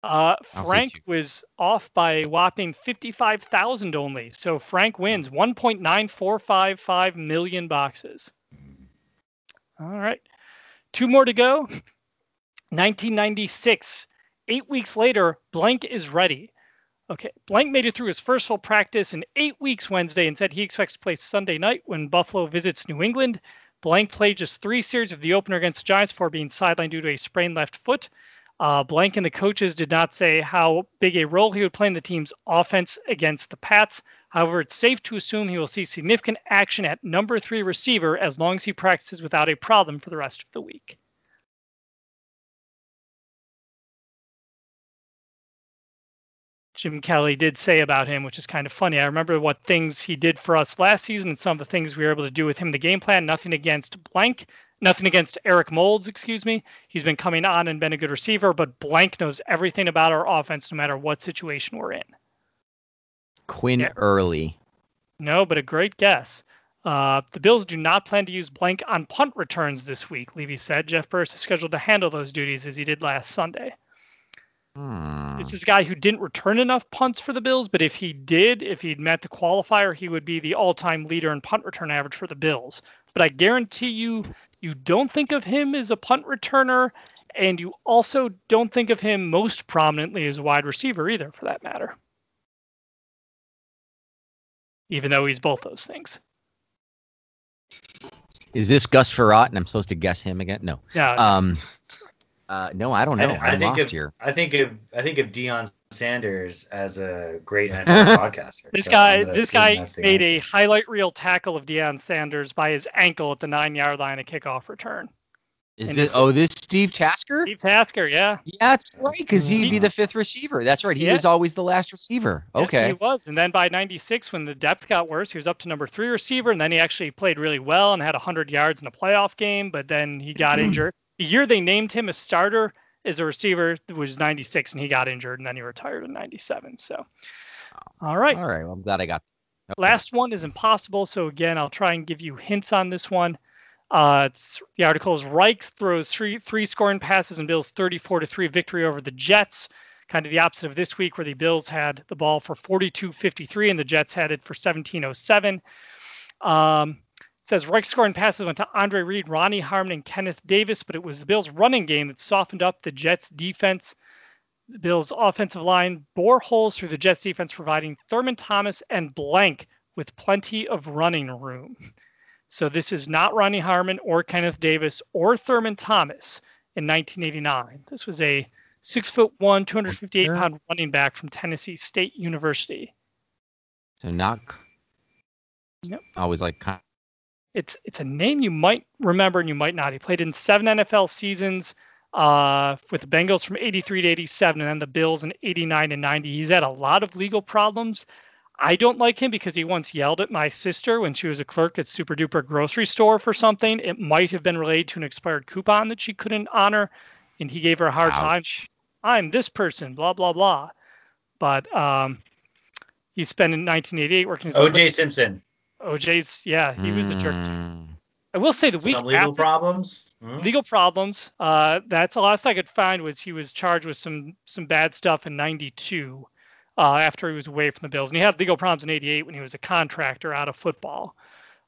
Uh, Frank was off by a whopping 55,000 only. So Frank wins 1.9455 million boxes. All right. Two more to go. 1996. Eight weeks later, Blank is ready. Okay. Blank made it through his first full practice in eight weeks Wednesday and said he expects to play Sunday night when Buffalo visits New England. Blank played just three series of the opener against the Giants before being sidelined due to a sprained left foot. Uh, Blank and the coaches did not say how big a role he would play in the team's offense against the Pats. However, it's safe to assume he will see significant action at number three receiver as long as he practices without a problem for the rest of the week. Jim Kelly did say about him, which is kind of funny. I remember what things he did for us last season and some of the things we were able to do with him in the game plan. Nothing against Blank, nothing against Eric Moulds, excuse me. He's been coming on and been a good receiver, but Blank knows everything about our offense no matter what situation we're in. Quinn Yeah. Early. No, but a great guess. Uh, the Bills do not plan to use Blank on punt returns this week, Levy said. Jeff Burris is scheduled to handle those duties as he did last Sunday. Hmm. This is a guy who didn't return enough punts for the Bills, but if he did, if he'd met the qualifier, he would be the all-time leader in punt return average for the Bills. But I guarantee you, you don't think of him as a punt returner, and you also don't think of him most prominently as a wide receiver either, for that matter. Even though he's both those things. Is this Gus Farrat and I'm supposed to guess him again? No. Yeah. Um. Uh, no, I don't know. I, I I'm think lost of, here. I think of I think of Deion Sanders as a great NFL podcaster. This so guy, this guy that's the made a highlight reel tackle of Deion Sanders by his ankle at the nine-yard line, a kickoff return. Is and this? this- Oh, this Steve Tasker? Steve Tasker, yeah, Yeah, that's right, because he'd be the fifth receiver. That's right. He Yeah. was always the last receiver. Yeah, Okay. he was. And then by 96, when the depth got worse, he was up to number three receiver, and then he actually played really well and had 100 yards in a playoff game. But then he got injured. The year they named him a starter as a receiver was 96, and he got injured, and then he retired in 97. So, all right. All right. Well, I'm glad I got. okay. Last one is impossible. So again, I'll try and give you hints on this one. Uh, it's, the article is Reich throws three three scoring passes and Bills 34 to three victory over the Jets. Kind of the opposite of this week, where the Bills had the ball for 42-53 and the Jets had it for 17-07. Um, says Reich scoring passes went to Andre Reed, Ronnie Harmon, and Kenneth Davis, but it was the Bills' running game that softened up the Jets' defense. The Bills' offensive line bore holes through the Jets' defense, providing Thurman Thomas and Blank with plenty of running room. So this is not Ronnie Harmon or Kenneth Davis or Thurman Thomas in 1989. This was a six foot one, 258 pound running back from Tennessee State University. So not. Yep. Always like. kind- It's it's a name you might remember and you might not. He played in seven NFL seasons uh, with the Bengals from 83 to 87, and then the Bills in 89 and 90. He's had a lot of legal problems. I don't like him because he once yelled at my sister when she was a clerk at Super Duper grocery store for something. It might have been related to an expired coupon that she couldn't honor, and he gave her a hard time. I'm this person, blah blah blah. But um, he spent in 1988 working as a O.J. Simpson. OJ's yeah, he was a jerk. Mm. I will say the week Some legal after problems. Hmm? legal problems. Uh, that's the last I could find was he was charged with some some bad stuff in '92 uh, after he was away from the Bills, and he had legal problems in '88 when he was a contractor out of football.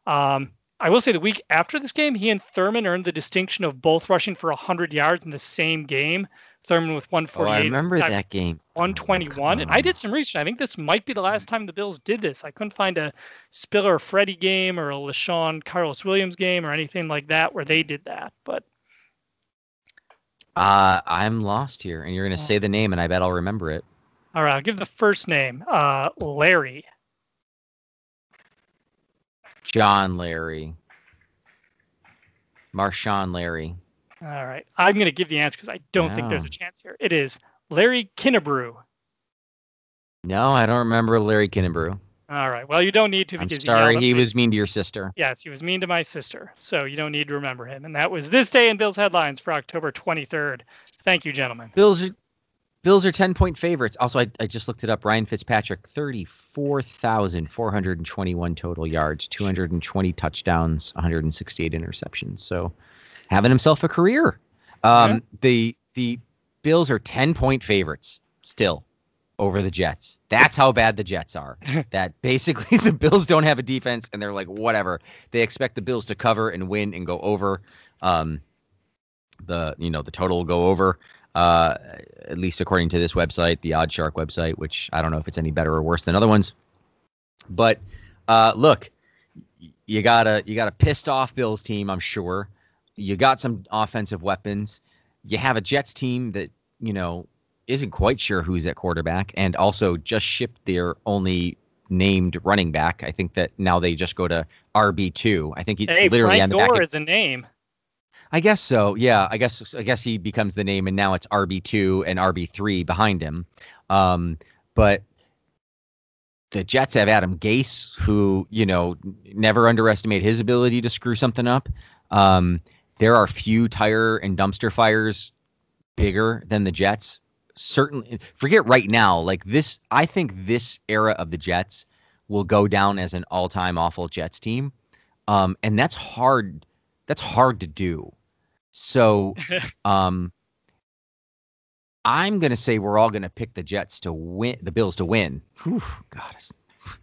Um, I will say the week after this game, he and Thurman earned the distinction of both rushing for 100 yards in the same game. Thurman with Oh, 148. I remember that game. 121. And I did some research. I think this might be the last time the Bills did this. I couldn't find a Spiller Freddie game or a LeSean Carlos Williams game or anything like that where they did that. But Uh, I'm lost here, and you're gonna Oh. say the name, and I bet I'll remember it. all right, I'll give the first name. Uh, Larry. John Larry. Marshawn Larry. All right. I'm going to give the answer because I don't think there's a chance here. It is Larry Kinnebrew. No, I don't remember Larry Kinnebrew. All right. Well, you don't need to I'm because yelled sorry, he was mean to your sister. Yes, he was mean to my sister. So you don't need to remember him. And that was this day in Bill's headlines for October 23rd. Thank you, gentlemen. Bills are Bills are ten point favorites. Also, I, I just looked it up. Ryan Fitzpatrick, thirty four thousand four hundred and twenty one total yards, two hundred and twenty touchdowns, one hundred and sixty eight interceptions. So having himself a career. Um, Yeah. the the Bills are ten point favorites still over the Jets. That's how bad the Jets are. that basically the Bills don't have a defense and they're like whatever. They expect the Bills to cover and win and go over. Um, the you know the total will go over. Uh, at least according to this website, the Odd Shark website, which I don't know if it's any better or worse than other ones. But uh, look, you got a you got a pissed off Bills team, I'm sure. You got some offensive weapons. You have a Jets team that you know isn't quite sure who's at quarterback, and also just shipped their only named running back. I think that now they just go to RB two. I think he Hey, literally Frank on the. Gore is a name. I guess so. Yeah, I guess I guess he becomes the name, and now it's RB two and RB three behind him. Um, but the Jets have Adam Gase, who you know never underestimate his ability to screw something up. Um, there are few tire and dumpster fires bigger than the Jets. Certainly, forget right now. Like this, I think this era of the Jets will go down as an all-time awful Jets team, um, and that's hard. That's hard to do. So, um, I'm gonna say we're all gonna pick the Jets to win, the Bills to win. Whew, God,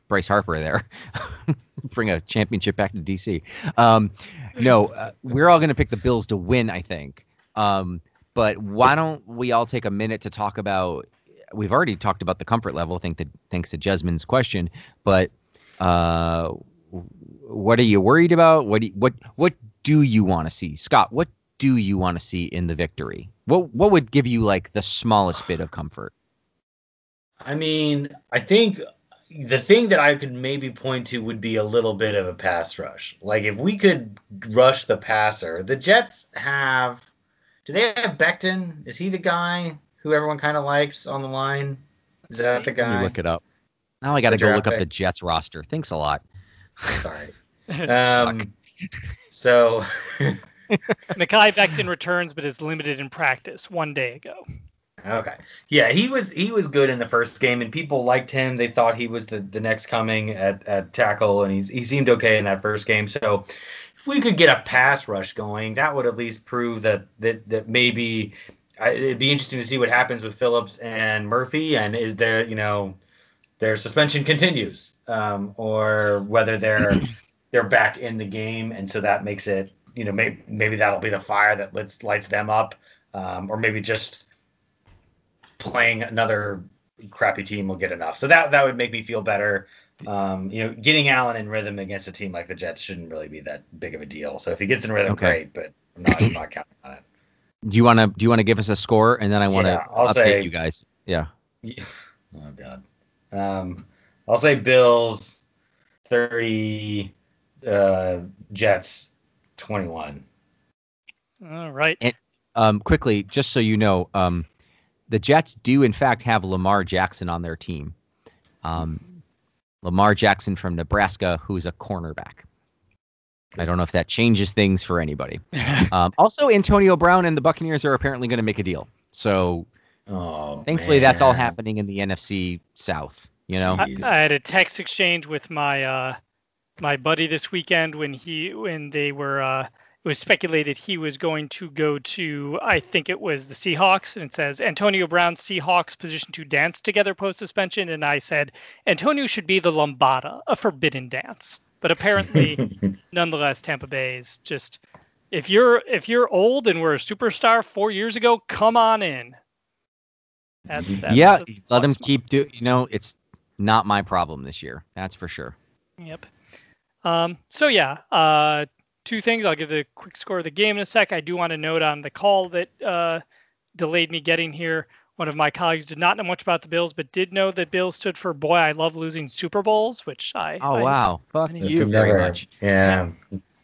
Bryce Harper there. Bring a championship back to DC. Um, no, uh, we're all gonna pick the Bills to win. I think. Um, but why don't we all take a minute to talk about? We've already talked about the comfort level. Think that thanks to Jasmine's question, but uh, what are you worried about? What do you, what what do you want to see, Scott? What do you want to see in the victory? What what would give you like the smallest bit of comfort? I mean, I think the thing that I could maybe point to would be a little bit of a pass rush. Like if we could rush the passer, the Jets have. Do they have Becton? Is he the guy who everyone kind of likes on the line? Is that the Let me guy? look it up. Now I got to go draft look up the Jets roster. Thanks a lot. Sorry. Um, so Mekhi Becton returns, but is limited in practice one day ago. Okay. Yeah, he was he was good in the first game, and people liked him. They thought he was the, the next coming at, at tackle, and he he seemed okay in that first game. So if we could get a pass rush going, that would at least prove that that that maybe I, it'd be interesting to see what happens with Phillips and Murphy, and is there you know their suspension continues, um, or whether they're they're back in the game, and so that makes it you know maybe maybe that'll be the fire that lights lights them up, um, or maybe just playing another crappy team will get enough. So that that would make me feel better. Um, you know, getting Allen in rhythm against a team like the Jets shouldn't really be that big of a deal. So if he gets in rhythm, Okay. great. But I'm not, I'm not counting on it. Do you want to do you want to give us a score and then I want to Yeah, update say- you guys? Yeah. Yeah. Oh god. Um, I'll say Bills 30, uh, Jets 21. All right. Um, quickly, just so you know, um, the Jets do in fact have Lamar Jackson on their team. Um, Lamar Jackson from Nebraska, who's a cornerback. I don't know if that changes things for anybody. Um, also, Antonio Brown and the Buccaneers are apparently going to make a deal. So Oh, thankfully, that's all happening in the NFC South. You know, I, I had a text exchange with my uh, my buddy this weekend when he when they were uh, it was speculated he was going to go to I think it was the Seahawks and it says Antonio Brown Seahawks position to dance together post suspension and I said Antonio should be the lambada a forbidden dance but apparently nonetheless Tampa Bay is just if you're if you're old and were a superstar four years ago come on in that's, that's yeah, let him Bucs keep do. You know, it's not my problem this year. That's for sure. Yep. Um, so yeah, uh, two things. I'll give the quick score of the game in a sec. I do want to note on the call that uh, delayed me getting here. One of my colleagues did not know much about the Bills, but did know that Bills stood for "Boy, I love losing Super Bowls," which I. Oh I- wow, fuck I- you never, very much. Yeah,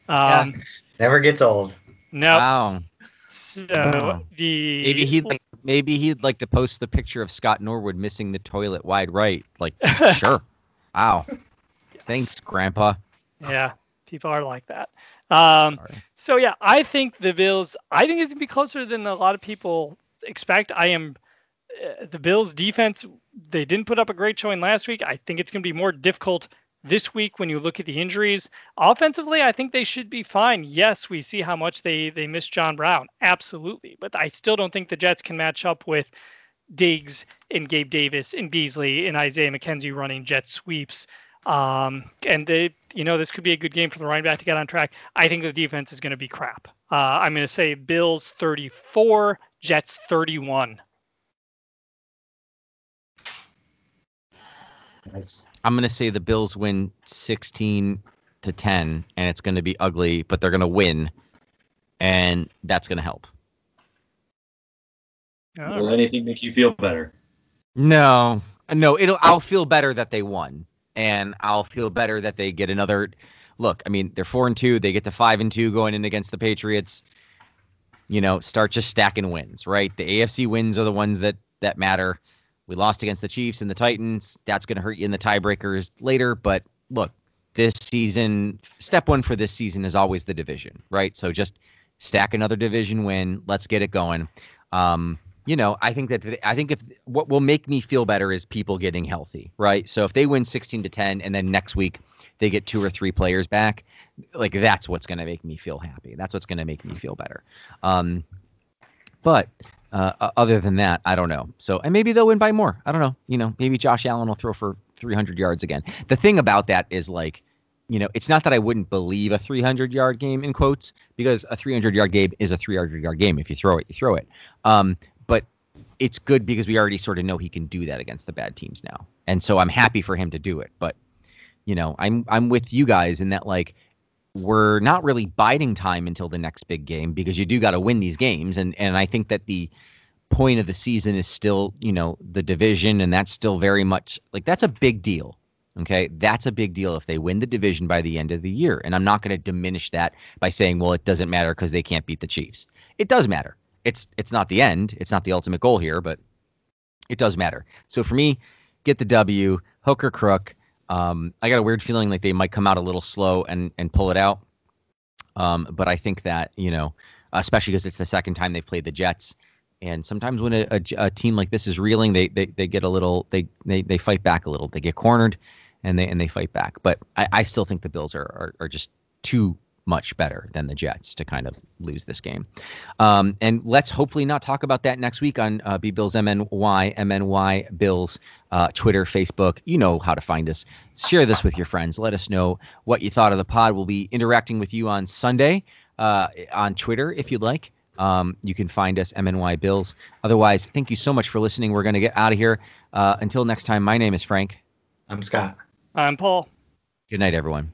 Um, never gets old. No. Wow. So Wow. the Maybe he'd like maybe he'd like to post the picture of Scott Norwood missing the toilet wide right. Like, sure. Wow. Thanks, Grandpa. yeah, people are like that. Um, Sorry. So yeah, I think the Bills. I think it's gonna be closer than a lot of people expect. I am. Uh, the Bills defense. They didn't put up a great showing last week. I think it's gonna be more difficult this week when you look at the injuries. Offensively, I think they should be fine. Yes, we see how much they they miss John Brown. Absolutely, but I still don't think the Jets can match up with Diggs and Gabe Davis and Beasley and Isaiah McKenzie running jet sweeps. Um, and they, you know, this could be a good game for the running back to get on track. I think the defense is going to be crap. Uh, I'm going to say Bills 34, Jets 31. That's- I'm gonna say the Bills win 16 to 10, and it's gonna be ugly, but they're gonna win, and that's gonna help. Will right. anything make you feel better? No, no, it'll. I'll feel better that they won, and I'll feel better that they get another. Look, I mean, they're four and two. They get to five and two going in against the Patriots. You know, start just stacking wins, right? The AFC wins are the ones that that matter. We lost against the Chiefs and the Titans. That's going to hurt you in the tiebreakers later. But look, this season, step one for this season is always the division, right? So just stack another division win. Let's get it going. Um, you know, I think that I think if what will make me feel better is people getting healthy, right? So if they win 16 to 10 and then next week they get two or three players back, like that's what's going to make me feel happy. That's what's going to make me feel better. Um, but uh, other than that, I don't know. So and maybe they'll win by more. I don't know. You know, maybe Josh Allen will throw for 300 yards again. The thing about that is like, you know, it's not that I wouldn't believe a 300 yard game in quotes because a 300 yard game is a 300 yard game. If you throw it, you throw it. Um, it's good because we already sort of know he can do that against the bad teams now. And so I'm happy for him to do it. But you know, I'm I'm with you guys in that like we're not really biding time until the next big game because you do got to win these games and and I think that the point of the season is still, you know, the division and that's still very much like that's a big deal. Okay? That's a big deal if they win the division by the end of the year. And I'm not going to diminish that by saying, well, it doesn't matter because they can't beat the Chiefs. It does matter. It's it's not the end. It's not the ultimate goal here, but it does matter. So for me, get the W, hook or crook. Um, I got a weird feeling like they might come out a little slow and and pull it out. Um, but I think that you know, especially because it's the second time they've played the Jets, and sometimes when a, a, a team like this is reeling, they, they they get a little they they they fight back a little. They get cornered, and they and they fight back. But I, I still think the Bills are, are are just too much better than the Jets to kind of lose this game. Um, and let's hopefully not talk about that next week on uh, B Bills MNY MNY Bills uh, Twitter, Facebook. You know how to find us. Share this with your friends. Let us know what you thought of the pod. We'll be interacting with you on Sunday uh, on Twitter if you'd like. Um, you can find us MNY Bills. Otherwise, thank you so much for listening. We're going to get out of here. Uh, until next time, my name is Frank. I'm Scott. I'm Paul. Good night, everyone.